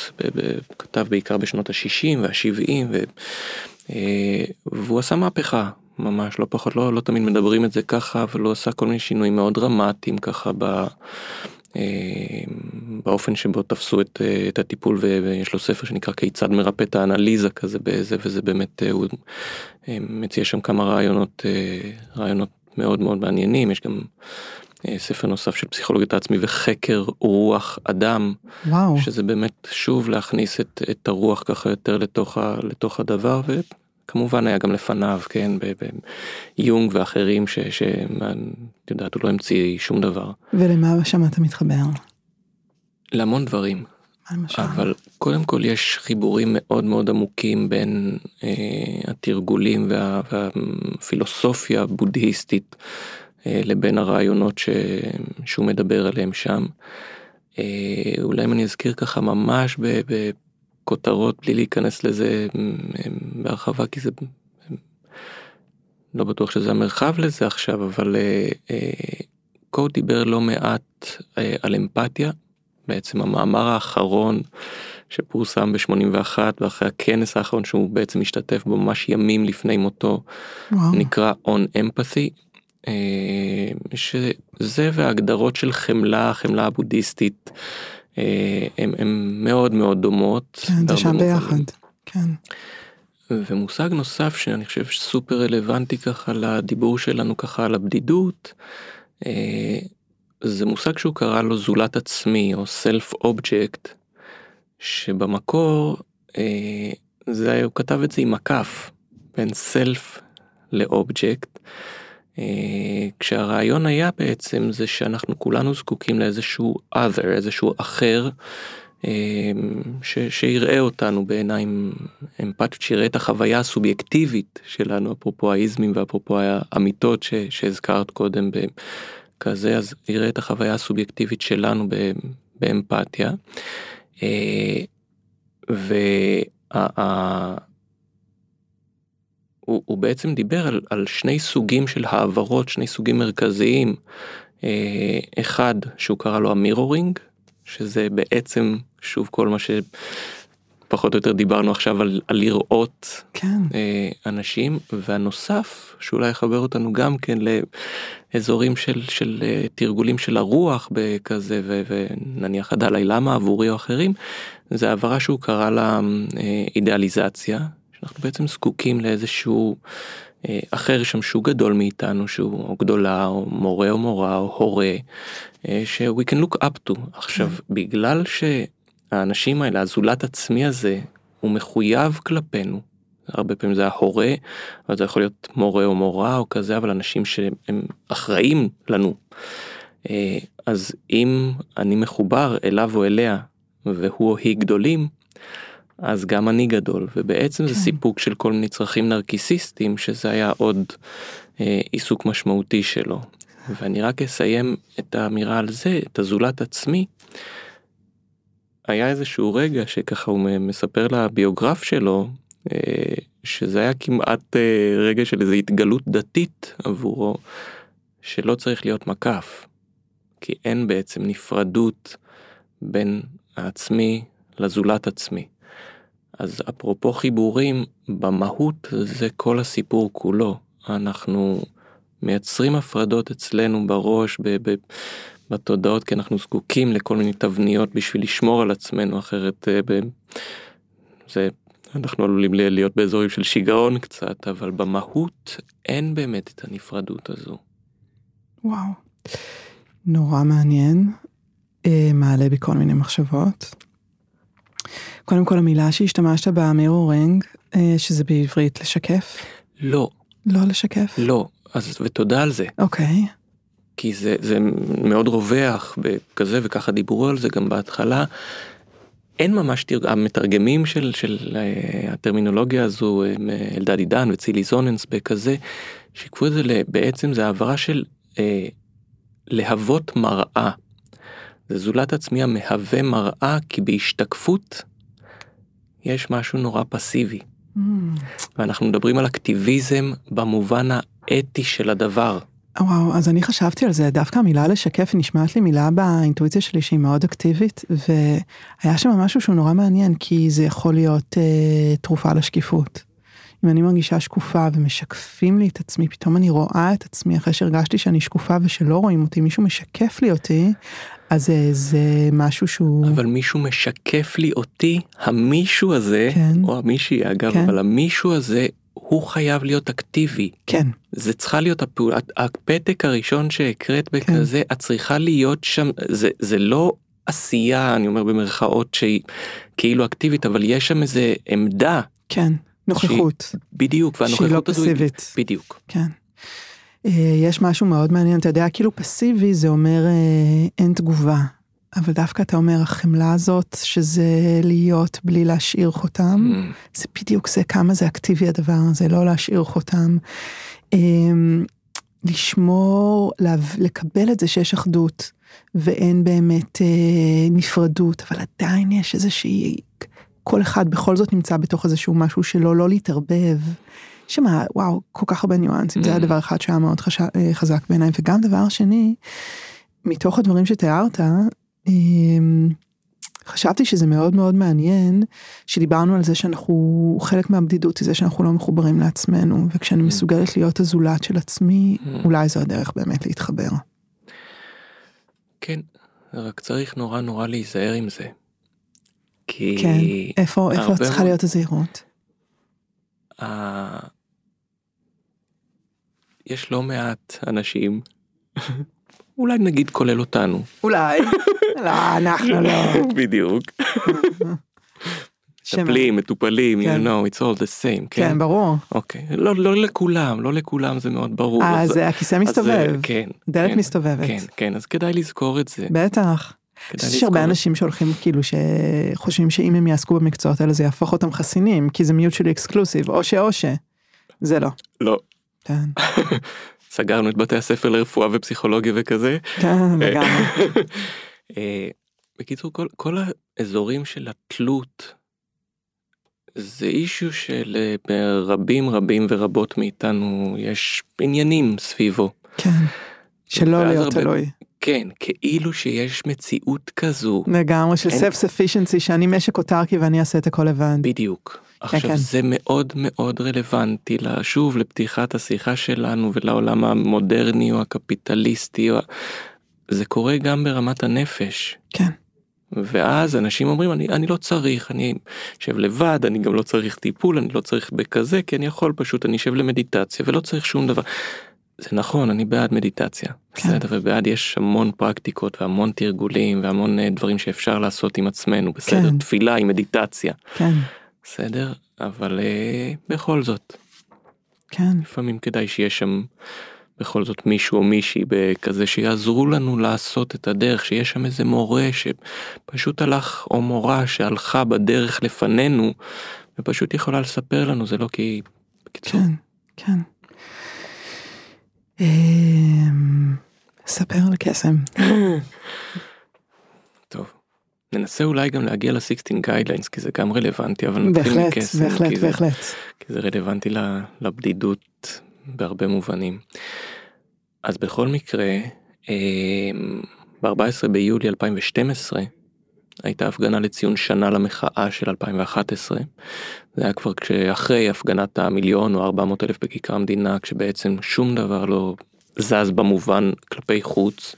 כתב בעיקר בשנות ה-60 וה-70 ו, אה, והוא עשה מהפכה ממש לא פחות לא, לא תמיד מדברים את זה ככה אבל הוא עשה כל מיני שינויים מאוד דרמטיים ככה ב, אה, באופן שבו תפסו את, אה, את הטיפול ויש לו ספר שנקרא כיצד מרפא את האנליזה כזה בזה וזה באמת אה, הוא אה, מציע שם כמה רעיונות אה, רעיונות מאוד מאוד מעניינים יש גם אה, ספר נוסף של פסיכולוגיית העצמי וחקר רוח אדם וואו. שזה באמת שוב להכניס את, את הרוח ככה יותר לתוך, ה, לתוך הדבר וכמובן היה גם לפניו כן ב- ב- יונג ואחרים שאת יודעת הוא לא המציא שום דבר ולמה שם אתה מתחבר? להמון דברים למשל? אבל קודם כל יש חיבורים מאוד מאוד עמוקים בין אה, התרגולים וה, והפילוסופיה הבודהיסטית אה, לבין הרעיונות ש, שהוא מדבר עליהם שם. אה, אולי אם אני אזכיר ככה ממש ב, בכותרות בלי להיכנס לזה בהרחבה כי זה לא בטוח שזה המרחב לזה עכשיו אבל אה, אה, קוד דיבר לא מעט אה, על אמפתיה בעצם המאמר האחרון שפורסם ב-81 ואחרי הכנס האחרון שהוא בעצם השתתף בו ממש ימים לפני מותו וואו. נקרא On Empathy. שזה והגדרות של חמלה חמלה הבודהיסטית אה, הם, הם מאוד מאוד דומות. כן, זה שם מובנים. ביחד. כן. ומושג נוסף שאני חושב סופר רלוונטי ככה לדיבור שלנו ככה על הבדידות. אה, זה מושג שהוא קרא לו זולת עצמי או self object שבמקור אה, זה הוא כתב את זה עם מקף בין self לאובייקט. כשהרעיון היה בעצם זה שאנחנו כולנו זקוקים לאיזשהו other איזשהו אחר אה, ש, שיראה אותנו בעיניים אמפתיות שיראה את החוויה הסובייקטיבית שלנו אפרופו האיזמים ואפרופו האמיתות ש, שהזכרת קודם כזה אז יראה את החוויה הסובייקטיבית שלנו באמפתיה. אה, וה... הוא, הוא בעצם דיבר על, על שני סוגים של העברות, שני סוגים מרכזיים. אה, אחד שהוא קרא לו המירורינג, שזה בעצם שוב כל מה שפחות או יותר דיברנו עכשיו על, על לראות כן. אה, אנשים, והנוסף שאולי יחבר אותנו גם כן לאזורים של, של אה, תרגולים של הרוח בכזה, ו, ונניח הדלי למה עבורי או אחרים, זה העברה שהוא קרא לה אה, אידיאליזציה, שאנחנו בעצם זקוקים לאיזשהו אה, אחר שם שהוא גדול מאיתנו, שהוא או גדולה או מורה או מורה או הורה, אה, ש- we can look up to. עכשיו, בגלל שהאנשים האלה, הזולת עצמי הזה, הוא מחויב כלפינו, הרבה פעמים זה ההורה, אבל זה יכול להיות מורה או מורה או כזה, אבל אנשים שהם אחראים לנו. אה, אז אם אני מחובר אליו או אליה, והוא או היא גדולים, אז גם אני גדול, ובעצם זה כן. סיפוק של כל מיני צרכים נרקיסיסטיים, שזה היה עוד אה, עיסוק משמעותי שלו. ואני רק אסיים את האמירה על זה, את הזולת עצמי. היה איזשהו רגע שככה הוא מספר לביוגרף שלו, אה, שזה היה כמעט אה, רגע של איזו התגלות דתית עבורו, שלא צריך להיות מקף, כי אין בעצם נפרדות בין העצמי לזולת עצמי. אז אפרופו חיבורים, במהות זה כל הסיפור כולו. אנחנו מייצרים הפרדות אצלנו בראש, ב- ב- בתודעות, כי אנחנו זקוקים לכל מיני תבניות בשביל לשמור על עצמנו, אחרת אה, ב- זה, אנחנו עלולים להיות באזורים של שיגעון קצת, אבל במהות אין באמת את הנפרדות הזו. וואו, נורא מעניין, אה, מעלה בי כל מיני מחשבות. קודם כל המילה שהשתמשת בה, מירורינג, אה, שזה בעברית לשקף. לא. לא לשקף? לא, אז ותודה על זה. אוקיי. כי זה, זה מאוד רווח בכזה וככה דיברו על זה גם בהתחלה. אין ממש תרג... המתרגמים של, של uh, הטרמינולוגיה הזו הם uh, אלדד עידן וצילי זוננס בכזה שיקפו את זה בעצם זה העברה של uh, להוות מראה. זה זולת עצמי המהווה מראה כי בהשתקפות יש משהו נורא פסיבי. Mm. ואנחנו מדברים על אקטיביזם במובן האתי של הדבר. וואו, אז אני חשבתי על זה, דווקא המילה לשקף נשמעת לי מילה באינטואיציה שלי שהיא מאוד אקטיבית, והיה שם משהו שהוא נורא מעניין, כי זה יכול להיות אה, תרופה לשקיפות. אם אני מרגישה שקופה ומשקפים לי את עצמי, פתאום אני רואה את עצמי אחרי שהרגשתי שאני שקופה ושלא רואים אותי, מישהו משקף לי אותי, אז זה, זה משהו שהוא... אבל מישהו משקף לי אותי, המישהו הזה, כן. או המישהי אגב, כן. אבל המישהו הזה הוא חייב להיות אקטיבי. כן. זה צריכה להיות הפעולה, הפתק הראשון שהקראת כן. בכזה, כן. את צריכה להיות שם, זה, זה לא עשייה, אני אומר במרכאות, שהיא כאילו אקטיבית, אבל יש שם איזה עמדה. כן, נוכחות. שהיא, בדיוק, והנוכחות לא הזו היא... בדיוק. כן. אה, יש משהו מאוד מעניין, אתה יודע, כאילו פסיבי זה אומר אה, אין תגובה. אבל דווקא אתה אומר, החמלה הזאת, שזה להיות בלי להשאיר חותם, mm. זה בדיוק זה, כמה זה אקטיבי הדבר הזה, לא להשאיר חותם. אמ, לשמור, לקבל את זה שיש אחדות, ואין באמת אה, נפרדות, אבל עדיין יש איזושהי, כל אחד בכל זאת נמצא בתוך איזשהו משהו שלו, לא להתערבב. שמה, וואו, כל כך הרבה ניואנסים, mm. זה היה דבר אחד שהיה מאוד חש... אה, חזק בעיניי, וגם דבר שני, מתוך הדברים שתיארת, אמ, חשבתי שזה מאוד מאוד מעניין שדיברנו על זה שאנחנו חלק מהבדידות זה שאנחנו לא מחוברים לעצמנו וכשאני mm. מסוגלת להיות הזולת של עצמי mm. אולי זו הדרך באמת להתחבר. כן, רק צריך נורא נורא להיזהר עם זה. כי... כן, איפה, איפה צריכה להיות הזהירות? יש לא מעט אנשים אולי נגיד כולל אותנו. אולי, (laughs) לא, אנחנו לא. בדיוק. מטפלים, מטופלים, you כן. know, it's all the same. כן, כן ברור. אוקיי, לא, לא לכולם, לא לכולם זה מאוד ברור. אה, אז הכיסא מסתובב. כן. דלת כן, מסתובבת. כן, כן, אז כדאי לזכור את זה. בטח. יש הרבה אנשים שהולכים כאילו שחושבים שאם הם יעסקו במקצועות האלה זה יהפוך אותם חסינים כי זה mutually exclusive או שאו ש. זה לא. לא. כן. (laughs) סגרנו את בתי הספר לרפואה ופסיכולוגיה וכזה. כן, לגמרי. (laughs) אה, בקיצור כל, כל האזורים של התלות זה אישיו של אה, רבים ורבות מאיתנו יש עניינים סביבו. כן. שלא להיות תלוי. כן, כאילו שיש מציאות כזו. לגמרי של סלף ספישנסי שאני משק אוטרקי ואני אעשה את הכל לבד. בדיוק. עכשיו כן, כן. זה מאוד מאוד רלוונטי שוב לפתיחת השיחה שלנו ולעולם המודרני או הקפיטליסטי או... זה קורה גם ברמת הנפש. כן. ואז אנשים אומרים אני, אני לא צריך אני אשב לבד אני גם לא צריך טיפול אני לא צריך בכזה כי אני יכול פשוט אני אשב למדיטציה ולא צריך שום דבר. זה נכון אני בעד מדיטציה כן. בסדר ובעד יש המון פרקטיקות והמון תרגולים והמון אה, דברים שאפשר לעשות עם עצמנו בסדר כן. תפילה עם מדיטציה. כן. בסדר? אבל uh, בכל זאת. כן. לפעמים כדאי שיש שם בכל זאת מישהו או מישהי בכזה שיעזרו לנו לעשות את הדרך, שיש שם איזה מורה שפשוט הלך, או מורה שהלכה בדרך לפנינו, ופשוט יכולה לספר לנו, זה לא כי... בקיצור. כן, כן. אמ, ספר על קסם. (laughs) ננסה אולי גם להגיע ל-16 guidelines כי זה גם רלוונטי אבל נתחיל בהחלט, מקסם, בהחלט, כי זה, בהחלט. כי זה רלוונטי לבדידות בהרבה מובנים. אז בכל מקרה ב-14 ביולי 2012 הייתה הפגנה לציון שנה למחאה של 2011. זה היה כבר כשאחרי הפגנת המיליון או 400 אלף בכיכר המדינה כשבעצם שום דבר לא זז במובן כלפי חוץ.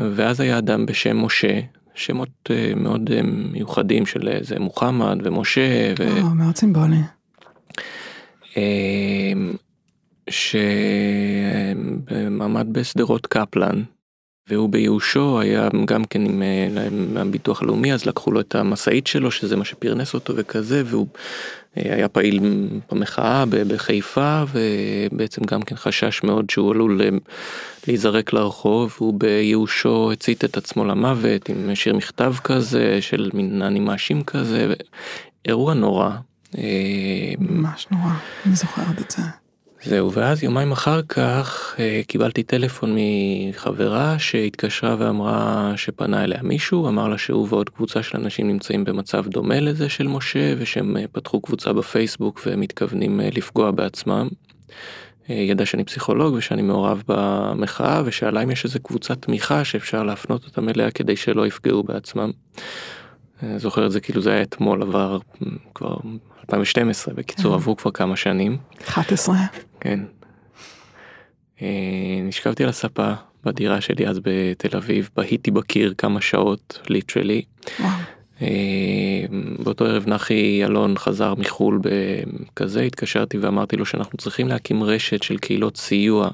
אה, ואז היה אדם בשם משה שמות אה, מאוד אה, מיוחדים של איזה מוחמד ומשה. ו... או, מאוד סימבולי. שעמד בשדרות קפלן והוא בייאושו היה גם כן עם הביטוח הלאומי אז לקחו לו את המשאית שלו שזה מה שפרנס אותו וכזה והוא היה פעיל במחאה בחיפה ובעצם גם כן חשש מאוד שהוא עלול להיזרק לרחוב הוא בייאושו הצית את עצמו למוות עם שיר מכתב כזה של מין אני מאשים כזה אירוע נורא. ממש נורא, אני זוכרת את זה. זהו, ואז יומיים אחר כך אה, קיבלתי טלפון מחברה שהתקשרה ואמרה שפנה אליה מישהו, אמר לה שהוא ועוד קבוצה של אנשים נמצאים במצב דומה לזה של משה, ושהם אה, פתחו קבוצה בפייסבוק ומתכוונים אה, לפגוע בעצמם. ידע שאני פסיכולוג ושאני מעורב במחאה, ושאלה אם יש איזה קבוצת תמיכה שאפשר להפנות אותם אליה כדי שלא יפגעו בעצמם. זוכר את זה כאילו זה היה אתמול עבר כבר 2012 בקיצור עברו כבר כמה שנים. 11. כן. נשכבתי על הספה בדירה שלי אז בתל אביב בהיתי בקיר כמה שעות ליטרלי. באותו ערב נחי אלון חזר מחול בכזה התקשרתי ואמרתי לו שאנחנו צריכים להקים רשת של קהילות סיוע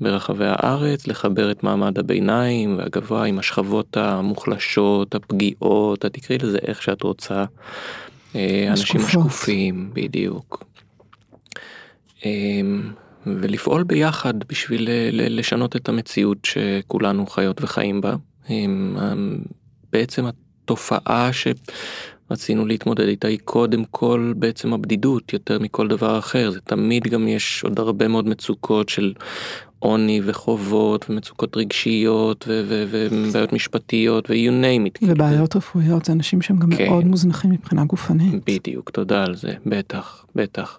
ברחבי הארץ לחבר את מעמד הביניים והגבוה עם השכבות המוחלשות הפגיעות תקראי לזה איך שאת רוצה. אנשים שקופים בדיוק. ולפעול ביחד בשביל לשנות את המציאות שכולנו חיות וחיים בה. בעצם התופעה שרצינו להתמודד איתה היא קודם כל בעצם הבדידות יותר מכל דבר אחר זה תמיד גם יש עוד הרבה מאוד מצוקות של עוני וחובות ומצוקות רגשיות ובעיות משפטיות ו- you name it. ובעיות רפואיות זה אנשים שהם גם כן. מאוד מוזנחים מבחינה גופנית. בדיוק תודה על זה בטח בטח.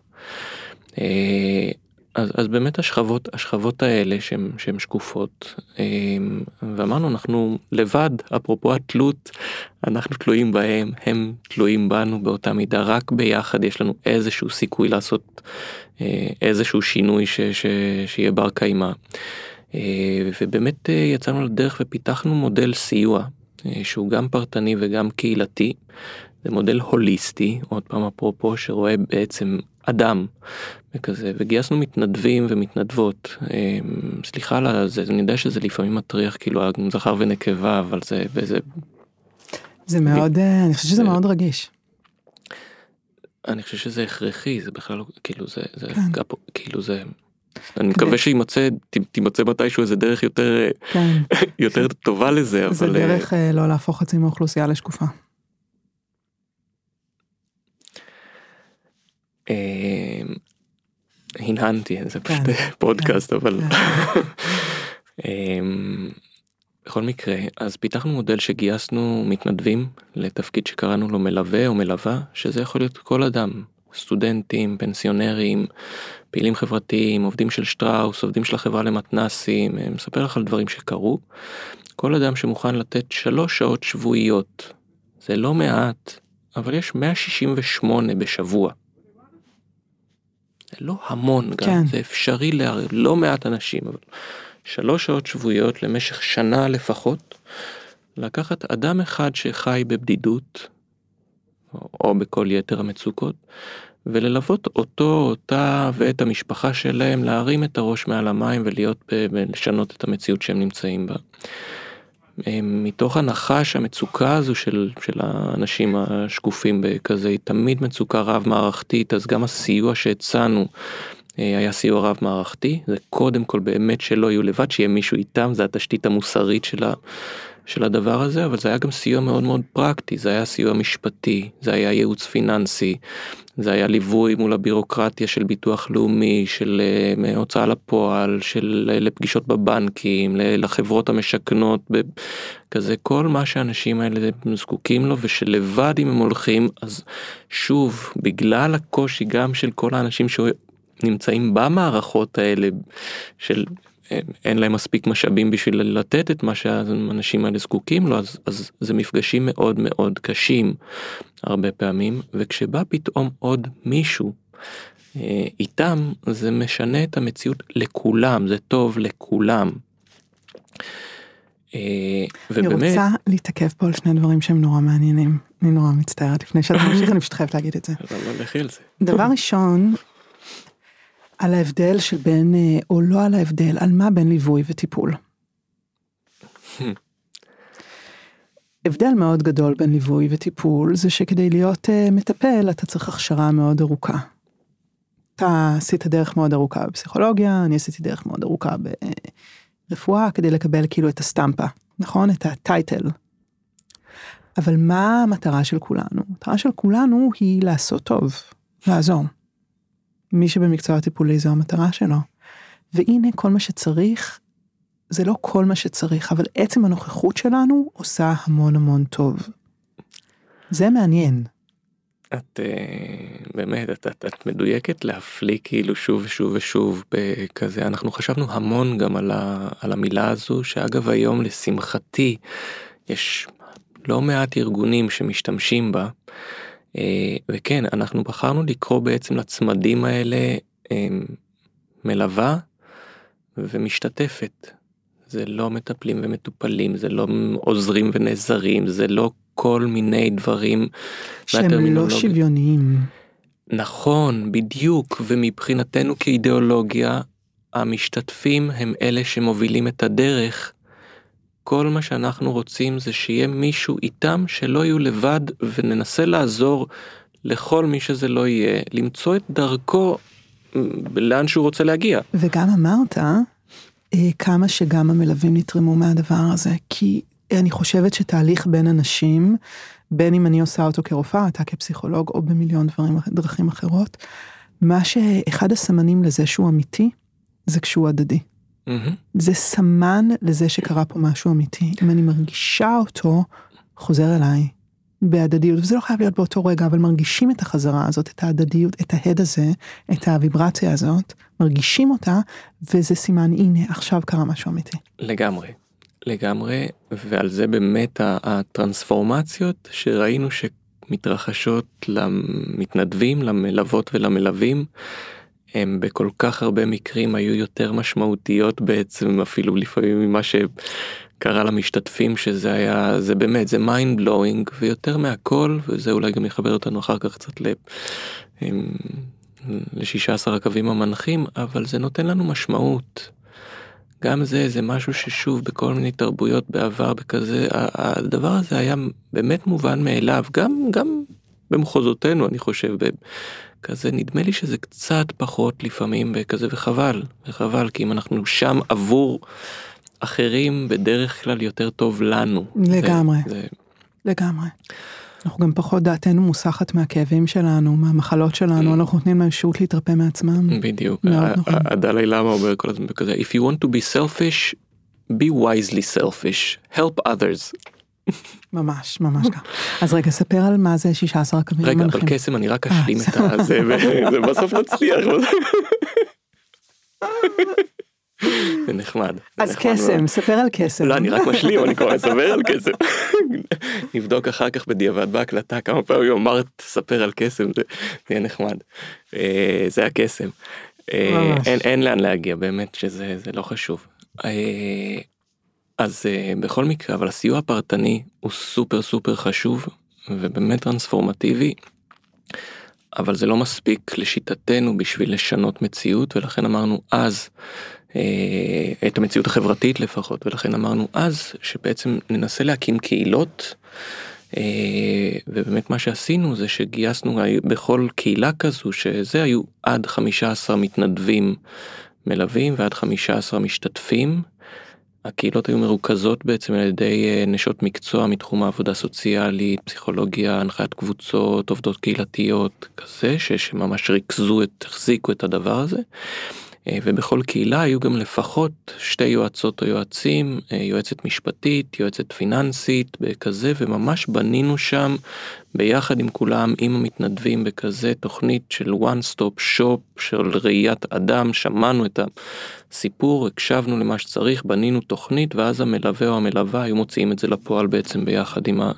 אז, אז באמת השכבות השכבות האלה שהן שהן שקופות ואמרנו אנחנו לבד אפרופו התלות אנחנו תלויים בהם הם תלויים בנו באותה מידה רק ביחד יש לנו איזשהו סיכוי לעשות איזשהו שינוי ש, ש, שיהיה בר קיימא. ובאמת יצאנו לדרך ופיתחנו מודל סיוע שהוא גם פרטני וגם קהילתי. זה מודל הוליסטי עוד פעם אפרופו שרואה בעצם אדם וכזה וגייסנו מתנדבים ומתנדבות סליחה על זה אני יודע שזה לפעמים מטריח כאילו זכר ונקבה אבל זה זה זה מאוד אני חושב שזה מאוד רגיש. אני חושב שזה הכרחי זה בכלל לא כאילו זה זה כאילו זה אני מקווה שימצא תימצא מתישהו איזה דרך יותר (laughs) יותר טובה לזה אבל זה דרך לא להפוך חצי מהאוכלוסייה לשקופה. הנהנתי זה פשוט (laughs) פודקאסט אבל (laughs) בכל מקרה אז פיתחנו מודל שגייסנו מתנדבים לתפקיד שקראנו לו מלווה או מלווה שזה יכול להיות כל אדם סטודנטים פנסיונרים פעילים חברתיים עובדים של שטראוס עובדים של החברה למתנסים מספר לך על דברים שקרו כל אדם שמוכן לתת שלוש שעות שבועיות זה לא מעט אבל יש 168 בשבוע. זה לא המון גם, כן. זה אפשרי ללא מעט אנשים, אבל שלוש שעות שבועיות למשך שנה לפחות, לקחת אדם אחד שחי בבדידות, או בכל יתר המצוקות, וללוות אותו, אותה ואת המשפחה שלהם להרים את הראש מעל המים ולהיות, ולשנות את המציאות שהם נמצאים בה. מתוך הנחה שהמצוקה הזו של, של האנשים השקופים בכזה היא תמיד מצוקה רב מערכתית אז גם הסיוע שהצענו היה סיוע רב מערכתי זה קודם כל באמת שלא יהיו לבד שיהיה מישהו איתם זה התשתית המוסרית של של הדבר הזה, אבל זה היה גם סיוע מאוד מאוד פרקטי, זה היה סיוע משפטי, זה היה ייעוץ פיננסי, זה היה ליווי מול הבירוקרטיה של ביטוח לאומי, של אה, הוצאה לפועל, של אה, לפגישות בבנקים, לחברות המשכנות, כזה. כל מה שהאנשים האלה זקוקים לו ושלבד אם הם הולכים אז שוב בגלל הקושי גם של כל האנשים שנמצאים במערכות האלה של אין להם מספיק משאבים בשביל לתת את מה שהאנשים האלה זקוקים לו אז, אז זה מפגשים מאוד מאוד קשים הרבה פעמים וכשבא פתאום עוד מישהו אה, איתם זה משנה את המציאות לכולם זה טוב לכולם. אה, ובאמת... אני רוצה להתעכב פה על שני דברים שהם נורא מעניינים. אני נורא מצטערת לפני שאתה ממשיך אני פשוט חייבת להגיד את זה. דבר ראשון על ההבדל של בין, אה, או לא על ההבדל, על מה בין ליווי וטיפול. (laughs) הבדל מאוד גדול בין ליווי וטיפול זה שכדי להיות uh, מטפל אתה צריך הכשרה מאוד ארוכה. אתה עשית דרך מאוד ארוכה בפסיכולוגיה, אני עשיתי דרך מאוד ארוכה ברפואה כדי לקבל כאילו את הסטמפה, נכון? את הטייטל. אבל מה המטרה של כולנו? המטרה של כולנו היא לעשות טוב, לעזור. מי שבמקצוע הטיפולי זו המטרה שלו. והנה כל מה שצריך, זה לא כל מה שצריך, אבל עצם הנוכחות שלנו עושה המון המון טוב. זה מעניין. את uh, באמת את, את, את מדויקת להפליא כאילו שוב ושוב ושוב בכזה אנחנו חשבנו המון גם על, ה, על המילה הזו שאגב היום לשמחתי יש לא מעט ארגונים שמשתמשים בה אה, וכן, אנחנו בחרנו לקרוא בעצם לצמדים האלה אה, מלווה ומשתתפת. זה לא מטפלים ומטופלים, זה לא עוזרים ונעזרים, זה לא כל מיני דברים. שהם לא שוויוניים. נכון, בדיוק, ומבחינתנו כאידיאולוגיה, המשתתפים הם אלה שמובילים את הדרך כל מה שאנחנו רוצים זה שיהיה מישהו איתם שלא יהיו לבד וננסה לעזור לכל מי שזה לא יהיה למצוא את דרכו לאן שהוא רוצה להגיע. וגם אמרת אה, כמה שגם המלווים נתרמו מהדבר הזה כי אני חושבת שתהליך בין אנשים בין אם אני עושה אותו כרופאה אתה כפסיכולוג או במיליון דברים דרכים אחרות מה שאחד הסמנים לזה שהוא אמיתי זה כשהוא הדדי. Mm-hmm. זה סמן לזה שקרה פה משהו אמיתי. אם אני מרגישה אותו, חוזר אליי בהדדיות, וזה לא חייב להיות באותו רגע, אבל מרגישים את החזרה הזאת, את ההדדיות, את ההד הזה, את הוויברציה הזאת, מרגישים אותה, וזה סימן, הנה, עכשיו קרה משהו אמיתי. לגמרי. לגמרי, ועל זה באמת הטרנספורמציות שראינו שמתרחשות למתנדבים, למלוות ולמלווים. הם בכל כך הרבה מקרים היו יותר משמעותיות בעצם אפילו לפעמים ממה שקרה למשתתפים שזה היה זה באמת זה mind blowing ויותר מהכל וזה אולי גם יחבר אותנו אחר כך קצת ל-16 הקווים המנחים אבל זה נותן לנו משמעות. גם זה זה משהו ששוב בכל מיני תרבויות בעבר בכזה הדבר הזה היה באמת מובן מאליו גם גם במחוזותינו אני חושב כזה נדמה לי שזה קצת פחות לפעמים כזה וחבל וחבל כי אם אנחנו שם עבור אחרים בדרך כלל יותר טוב לנו. לגמרי. זה, זה... לגמרי. אנחנו גם פחות דעתנו מוסחת מהכאבים שלנו מהמחלות שלנו mm. אנחנו נותנים להם שהות להתרפא מעצמם. בדיוק. נכון. הדלי למה אומר כל הזמן כזה if you want to be selfish be wisely selfish help others. ממש ממש ככה. אז רגע ספר על מה זה 16 הקווים רגע אבל קסם אני רק אה, אשלים את הזה ובסוף (laughs) נצליח. זה נחמד. אז קסם, ספר על קסם. לא, אני רק משלים, אני כבר אספר על קסם. (laughs) נבדוק אחר כך בדיעבד בהקלטה כמה פעמים אמרת ספר על קסם, זה יהיה נחמד. אה, זה הקסם. אה, אין לאן להגיע, באמת שזה לא חשוב. אז uh, בכל מקרה אבל הסיוע הפרטני הוא סופר סופר חשוב ובאמת טרנספורמטיבי. אבל זה לא מספיק לשיטתנו בשביל לשנות מציאות ולכן אמרנו אז uh, את המציאות החברתית לפחות ולכן אמרנו אז שבעצם ננסה להקים קהילות. Uh, ובאמת מה שעשינו זה שגייסנו בכל קהילה כזו שזה היו עד 15 מתנדבים מלווים ועד 15 משתתפים הקהילות היו מרוכזות בעצם על ידי נשות מקצוע מתחום העבודה הסוציאלית, פסיכולוגיה, הנחיית קבוצות, עובדות קהילתיות, כזה, שממש ריכזו את, החזיקו את הדבר הזה. אה, ובכל קהילה היו גם לפחות שתי יועצות או יועצים, אה, יועצת משפטית, יועצת פיננסית, בכזה, וממש בנינו שם ביחד עם כולם, עם המתנדבים, בכזה תוכנית של one stop shop של ראיית אדם, שמענו את הסיפור, הקשבנו למה שצריך, בנינו תוכנית, ואז המלווה או המלווה היו מוציאים את זה לפועל בעצם ביחד עם, ה...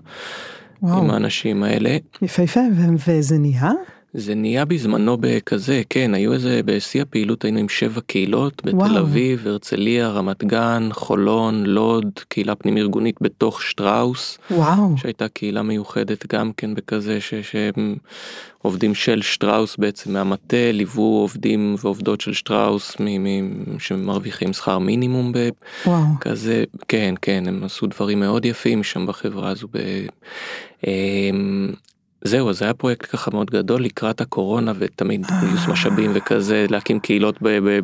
עם האנשים האלה. יפהפה, וזה נהיה? זה נהיה בזמנו בכזה כן היו איזה בשיא הפעילות היינו עם שבע קהילות בתל וואו. אביב הרצליה רמת גן חולון לוד קהילה פנים ארגונית בתוך שטראוס וואו שהייתה קהילה מיוחדת גם כן בכזה ש, שהם עובדים של שטראוס בעצם מהמטה ליוו עובדים ועובדות של שטראוס מ, מ, שמרוויחים שכר מינימום בכזה כן כן הם עשו דברים מאוד יפים שם בחברה הזו. ב, אמ, זהו זה היה פרויקט ככה מאוד גדול לקראת הקורונה ותמיד גיוס משאבים וכזה להקים קהילות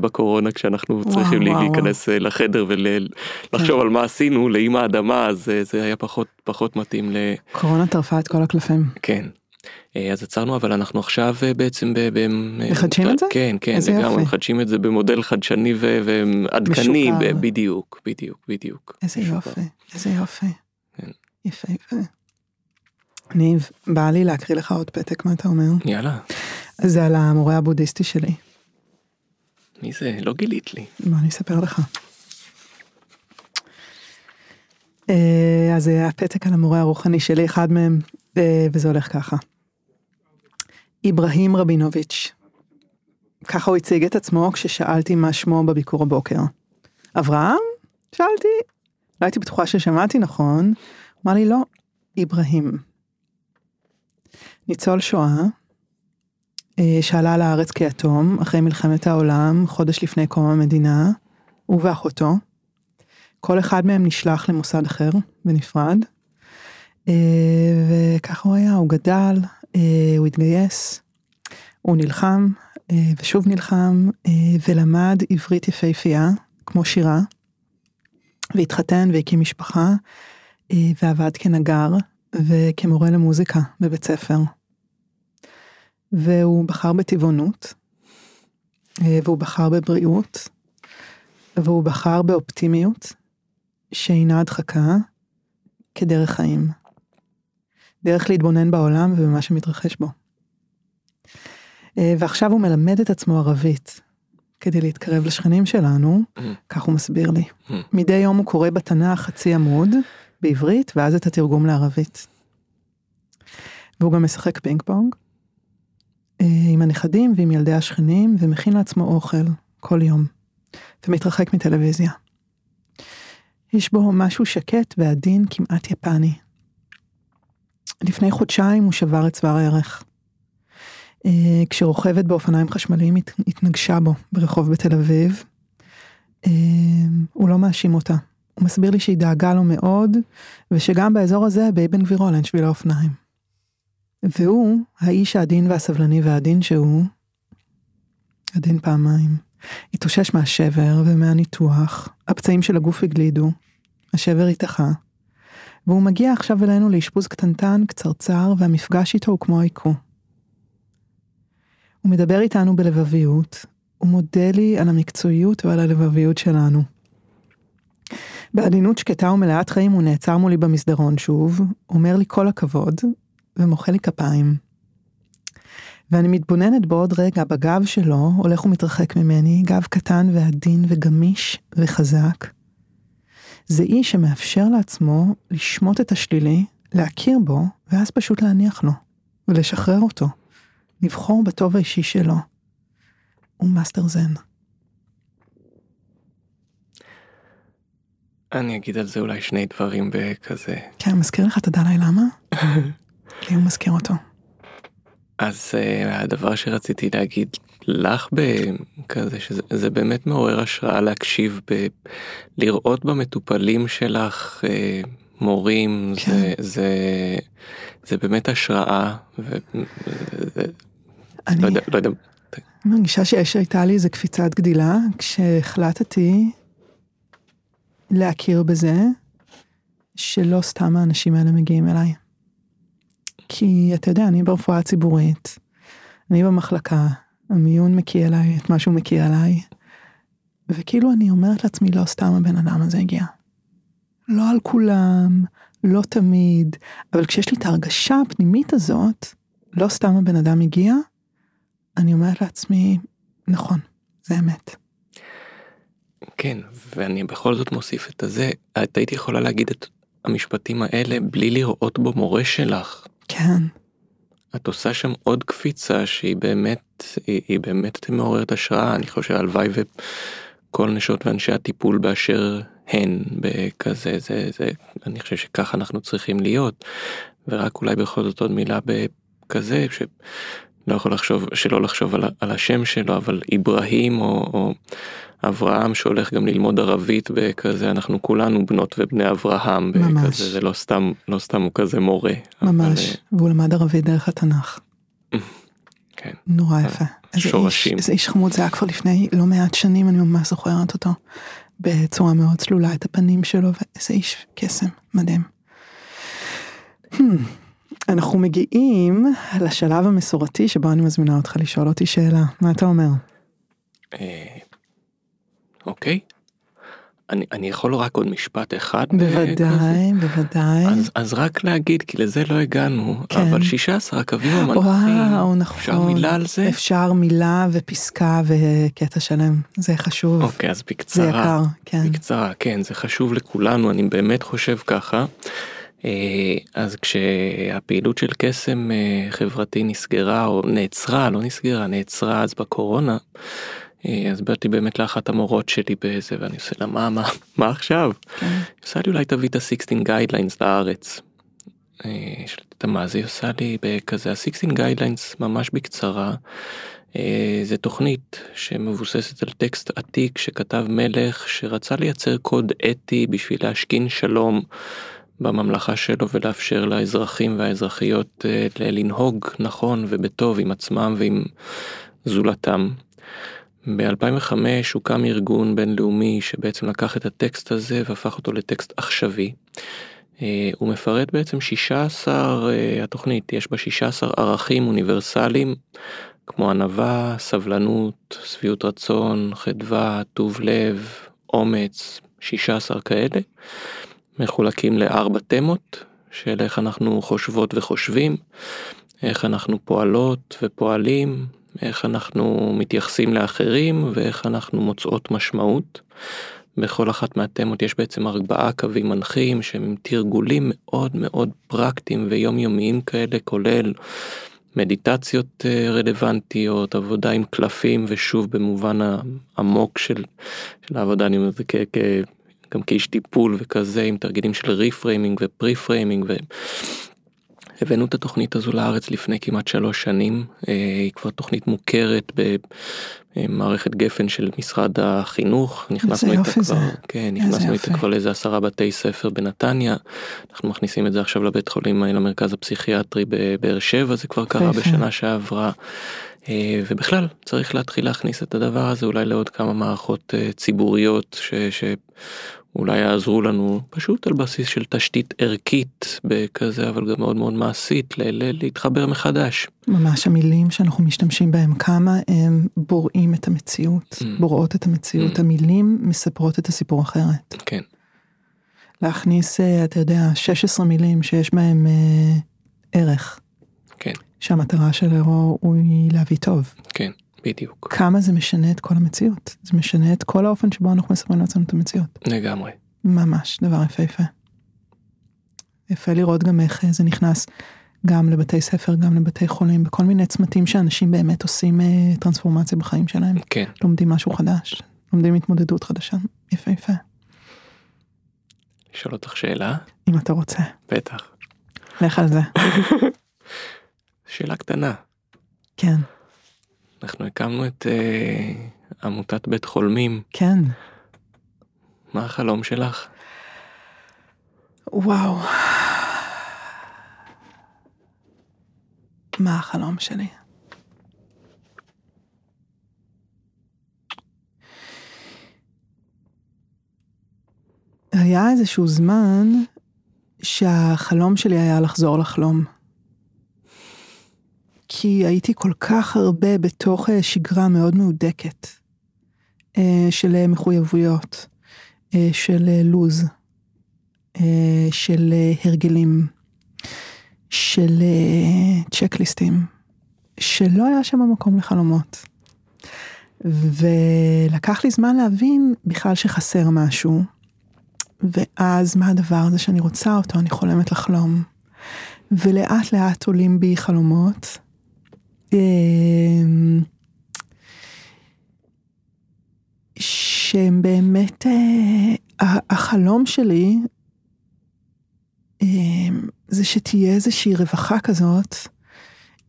בקורונה כשאנחנו צריכים להיכנס אה, לחדר ולחשוב על מה עשינו לאמא האדמה אז אה, זה היה פחות פחות מתאים ל... קורונה טרפה את כל הקלפים. כן. אה, אז עצרנו אבל אנחנו עכשיו בעצם מחדשים את זה? כן כן לגמרי מחדשים את זה במודל חדשני ועדכני בדיוק בדיוק בדיוק. איזה יופי איזה יופי. כן. יפה יפה. ניב, בא לי להקריא לך עוד פתק, מה אתה אומר? יאללה. זה על המורה הבודהיסטי שלי. מי זה? לא גילית לי. בוא אני אספר לך. אה, אז זה הפתק על המורה הרוחני שלי, אחד מהם, אה, וזה הולך ככה. איברהים רבינוביץ', ככה הוא הציג את עצמו כששאלתי מה שמו בביקור הבוקר. אברהם? שאלתי. לא הייתי בטוחה ששמעתי נכון. אמר לי לא, איברהים. ניצול שואה, אה, שעלה לארץ כיתום אחרי מלחמת העולם, חודש לפני קום המדינה, הוא ואחותו. כל אחד מהם נשלח למוסד אחר, בנפרד. אה, וככה הוא היה, הוא גדל, אה, הוא התגייס, הוא נלחם, ושוב נלחם, ולמד עברית יפהפייה, כמו שירה, והתחתן והקים משפחה, ועבד כנגר, וכמורה למוזיקה בבית ספר. והוא בחר בטבעונות, אה, והוא בחר בבריאות, והוא בחר באופטימיות, שאינה הדחקה, כדרך חיים. דרך להתבונן בעולם ובמה שמתרחש בו. אה, ועכשיו הוא מלמד את עצמו ערבית, כדי להתקרב לשכנים שלנו, mm. כך הוא מסביר לי. Mm. מדי יום הוא קורא בתנ"ך חצי עמוד, בעברית, ואז את התרגום לערבית. והוא גם משחק פינג פונג אה, עם הנכדים ועם ילדי השכנים, ומכין לעצמו אוכל כל יום, ומתרחק מטלוויזיה. יש בו משהו שקט ועדין כמעט יפני. לפני חודשיים הוא שבר את צוואר הערך. אה, כשרוכבת באופניים חשמליים התנגשה בו ברחוב בתל אביב. אה, הוא לא מאשים אותה. הוא מסביר לי שהיא דאגה לו מאוד, ושגם באזור הזה באבן גבירול אין שביל האופניים. והוא, האיש העדין והסבלני והעדין שהוא, עדין פעמיים, התאושש מהשבר ומהניתוח, הפצעים של הגוף הגלידו, השבר התאחה, והוא מגיע עכשיו אלינו לאשפוז קטנטן, קצרצר, והמפגש איתו הוא כמו העיקרו. הוא מדבר איתנו בלבביות, הוא מודה לי על המקצועיות ועל הלבביות שלנו. בעדינות שקטה ומלאת חיים הוא נעצר מולי במסדרון שוב, אומר לי כל הכבוד, ומוחא לי כפיים. ואני מתבוננת בעוד רגע בגב שלו, הולך ומתרחק ממני, גב קטן ועדין וגמיש וחזק. זה איש שמאפשר לעצמו לשמוט את השלילי, להכיר בו, ואז פשוט להניח לו, ולשחרר אותו, לבחור בטוב האישי שלו. הוא מאסטר זן. אני אגיד על זה אולי שני דברים בכזה. כן, מזכיר לך את הדלי למה? (laughs) כי הוא מזכיר אותו. אז אה, הדבר שרציתי להגיד לך בכזה שזה באמת מעורר השראה להקשיב ב... לראות במטופלים שלך uh, מורים כן. זה זה זה באמת השראה. ו... אני לא יודע, לא יודע. מרגישה שיש הייתה לי איזה קפיצת גדילה כשהחלטתי להכיר בזה שלא סתם האנשים האלה מגיעים אליי. כי אתה יודע, אני ברפואה הציבורית, אני במחלקה, המיון מקיא אליי את מה שהוא מקיא אליי, וכאילו אני אומרת לעצמי, לא סתם הבן אדם הזה הגיע. לא על כולם, לא תמיד, אבל כשיש לי את ההרגשה הפנימית הזאת, לא סתם הבן אדם הגיע, אני אומרת לעצמי, נכון, זה אמת. כן, ואני בכל זאת מוסיף את הזה, את היית יכולה להגיד את המשפטים האלה בלי לראות בו מורה שלך. כן. את עושה שם עוד קפיצה שהיא באמת, היא, היא באמת מעוררת השראה, אני חושב הלוואי וכל נשות ואנשי הטיפול באשר הן בכזה, זה, זה, אני חושב שככה אנחנו צריכים להיות, ורק אולי בכל זאת עוד מילה בכזה, שלא יכול לחשוב, שלא לחשוב על, על השם שלו, אבל איברהים או, או אברהם שהולך גם ללמוד ערבית בכזה, אנחנו כולנו בנות ובני אברהם, ממש. בכזה, זה לא סתם, לא סתם הוא כזה מורה. ממש, אבל, והוא למד ערבית דרך התנ"ך. כן. נורא יפה. איזה שורשים. איש, איזה איש חמוד זה היה כבר לפני לא מעט שנים, אני ממש זוכרת אותו. בצורה מאוד צלולה, את הפנים שלו, ואיזה איש קסם, מדהים. Hmm, אנחנו מגיעים לשלב המסורתי שבו אני מזמינה אותך לשאול אותי שאלה, מה אתה אומר? אה, אוקיי. אני, אני יכול רק עוד משפט אחד? אה, בוודאי, כזה? בוודאי. אז, אז רק להגיד, כי לזה לא הגענו, כן. אבל 16 הקווים המנחים, וואו, נכון. אפשר מילה על זה? אפשר מילה ופסקה וקטע שלם, זה חשוב. אוקיי, אז זה בקצרה. יקר, כן. בקצרה, כן, זה חשוב לכולנו, אני באמת חושב ככה. אה, אז כשהפעילות של קסם אה, חברתי נסגרה, או נעצרה, לא נסגרה, נעצרה אז בקורונה, אה, אז באתי באמת לאחת המורות שלי באיזה, ואני עושה לה, מה, מה, מה עכשיו? כן. היא עושה לי אולי תביא את ה-16 guidelines לארץ. אה, שאלתי מה זה עושה לי בכזה ה-16 guidelines ממש בקצרה. אה, זה תוכנית שמבוססת על טקסט עתיק שכתב מלך שרצה לייצר קוד אתי בשביל להשכין שלום בממלכה שלו ולאפשר לאזרחים והאזרחיות אה, לנהוג נכון ובטוב עם עצמם ועם זולתם. ב-2005 הוקם ארגון בינלאומי שבעצם לקח את הטקסט הזה והפך אותו לטקסט עכשווי. אה, הוא מפרט בעצם 16, אה, התוכנית יש בה 16 ערכים אוניברסליים כמו ענווה, סבלנות, שביעות רצון, חדווה, טוב לב, אומץ, 16 כאלה, מחולקים לארבע תמות של איך אנחנו חושבות וחושבים, איך אנחנו פועלות ופועלים, איך אנחנו מתייחסים לאחרים ואיך אנחנו מוצאות משמעות. בכל אחת מהתמות יש בעצם ארבעה קווים מנחים שהם תרגולים מאוד מאוד פרקטיים ויומיומיים כאלה כולל מדיטציות אה, רלוונטיות, עבודה עם קלפים ושוב במובן העמוק של, של העבודה אני אומר את זה כ, כ, גם כאיש טיפול וכזה עם תרגילים של reframing ו preframing. הבאנו את התוכנית הזו לארץ לפני כמעט שלוש שנים, אה, היא כבר תוכנית מוכרת במערכת גפן של משרד החינוך, נכנסנו איתה כבר, זה. כן, נכנסנו. איתה כבר לאיזה עשרה בתי ספר בנתניה, אנחנו מכניסים את זה עכשיו לבית חולים, אה, למרכז הפסיכיאטרי בבאר שבע, זה כבר קרה. בשנה שעברה. אה, ובכלל צריך להתחיל להכניס את הדבר הזה אולי לעוד כמה מערכות אה, ציבוריות ש, שאולי יעזרו לנו פשוט על בסיס של תשתית ערכית בכזה אבל גם מאוד מאוד מעשית ל, ל, להתחבר מחדש. ממש המילים שאנחנו משתמשים בהם, כמה הם בוראים את המציאות, Mm. בוראות את המציאות, Mm. המילים מספרות את הסיפור אחרת. כן, להכניס, אה, אתה יודע, 16 מילים שיש בהם אה, ערך, שהמטרה שלו היא להביא טוב. כן, בדיוק, כמה זה משנה את כל המציאות, זה משנה את כל האופן שבו אנחנו מספרים לעצמנו את המציאות. לגמרי. ממש, דבר יפהפה. יפה לראות גם איך אה, זה נכנס גם לבתי ספר, גם לבתי חולים, בכל מיני צמתים שאנשים באמת עושים אה, טרנספורמציה בחיים שלהם. כן, לומדים משהו חדש, לומדים התמודדות חדשה. יפה יפה. לשאול אותך שאלה? אם אתה רוצה, בטח. לך על זה. (laughs) שאלה קטנה. כן, אנחנו הקמנו את אה, עמותת בית חולמים, כן. מה החלום שלך? וואו. מה החלום שלי? היה איזשהו זמן שהחלום שלי היה לחזור לחלום. כי הייתי כל כך הרבה בתוך אה, שגרה מאוד מהודקת אה, של אה, מחויבויות, של לוז, של הרגלים, של צ'קליסטים, שלא היה שם מקום לחלומות. ולקח לי זמן להבין בכלל שחסר משהו, ואז מה הדבר הזה שאני רוצה אותו, אני חולמת לחלום. ולאט לאט עולים בי חלומות. אמ, שהם באמת, אה, החלום שלי אמ, זה שתהיה איזושהי רווחה כזאת,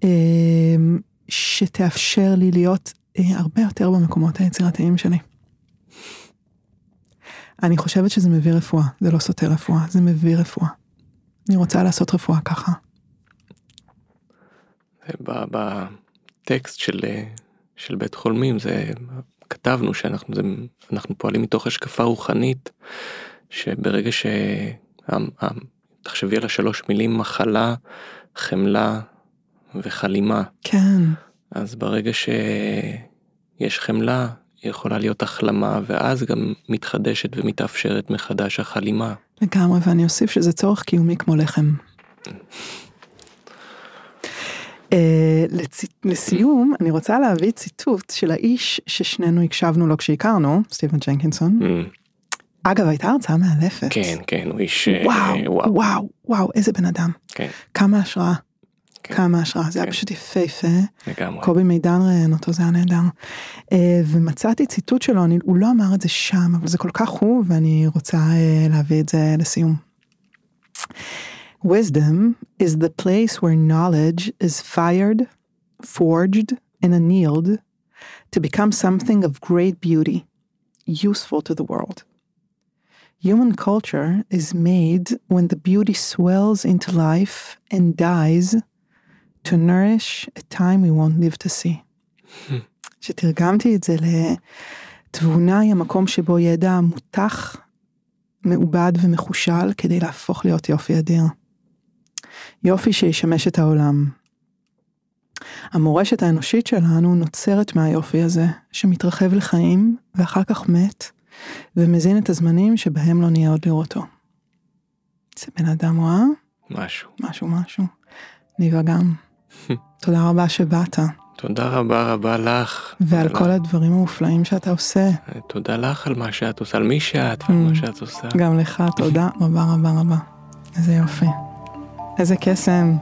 אמ, שתאפשר לי להיות אה, הרבה יותר במקומות היצירתיים שלי. אני חושבת שזה מביא רפואה, זה לא סותר רפואה, זה מביא רפואה. אני רוצה לעשות רפואה ככה. בטקסט של, של בית חולמים זה כתבנו שאנחנו זה, אנחנו פועלים מתוך השקפה רוחנית שברגע ש... תחשבי על השלוש מילים מחלה, חמלה וחלימה. כן. אז ברגע שיש חמלה יכולה להיות החלמה ואז גם מתחדשת ומתאפשרת מחדש החלימה. לגמרי ואני אוסיף שזה צורך קיומי כמו לחם. לצ... לסיום אני רוצה להביא ציטוט של האיש ששנינו הקשבנו לו כשהכרנו סטיבן ג'נקינסון. Mm. אגב הייתה הרצאה מאלפת. כן כן הוא איש וואו אה, וואו וואו, וואו איזה בן אדם. כן. כמה השראה. כן. כמה השראה, זה כן. היה פשוט יפהפה. לגמרי. קובי מידן ראיין אותו, זה היה נהדר. ומצאתי ציטוט שלו, אני, הוא לא אמר את זה שם, אבל זה כל כך הוא, ואני רוצה להביא את זה לסיום. Wisdom is the place where knowledge is fired, forged, and annealed to become something of great beauty, useful to the world. Human culture is made when the beauty swells into life and dies to nourish a time we won't live to see. שתרגמתי את זה לתבונה היא המקום שבו ידע מותח, מעובד ומחושל כדי להפוך להיות יופי אדיר. יופי שישמש את העולם. המורשת האנושית שלנו נוצרת מהיופי הזה, שמתרחב לחיים ואחר כך מת, ומזין את הזמנים שבהם לא נהיה עוד לראותו. זה בן אדם רואה? משהו. משהו משהו. ניבה גם. (laughs) תודה רבה שבאת. תודה רבה רבה לך. ועל כל הדברים המופלאים שאתה עושה. תודה לך על מה שאת עושה, על מי שאת ועל מה mm. שאת עושה. גם לך, תודה רבה רבה רבה. איזה יופי. איזה קסם.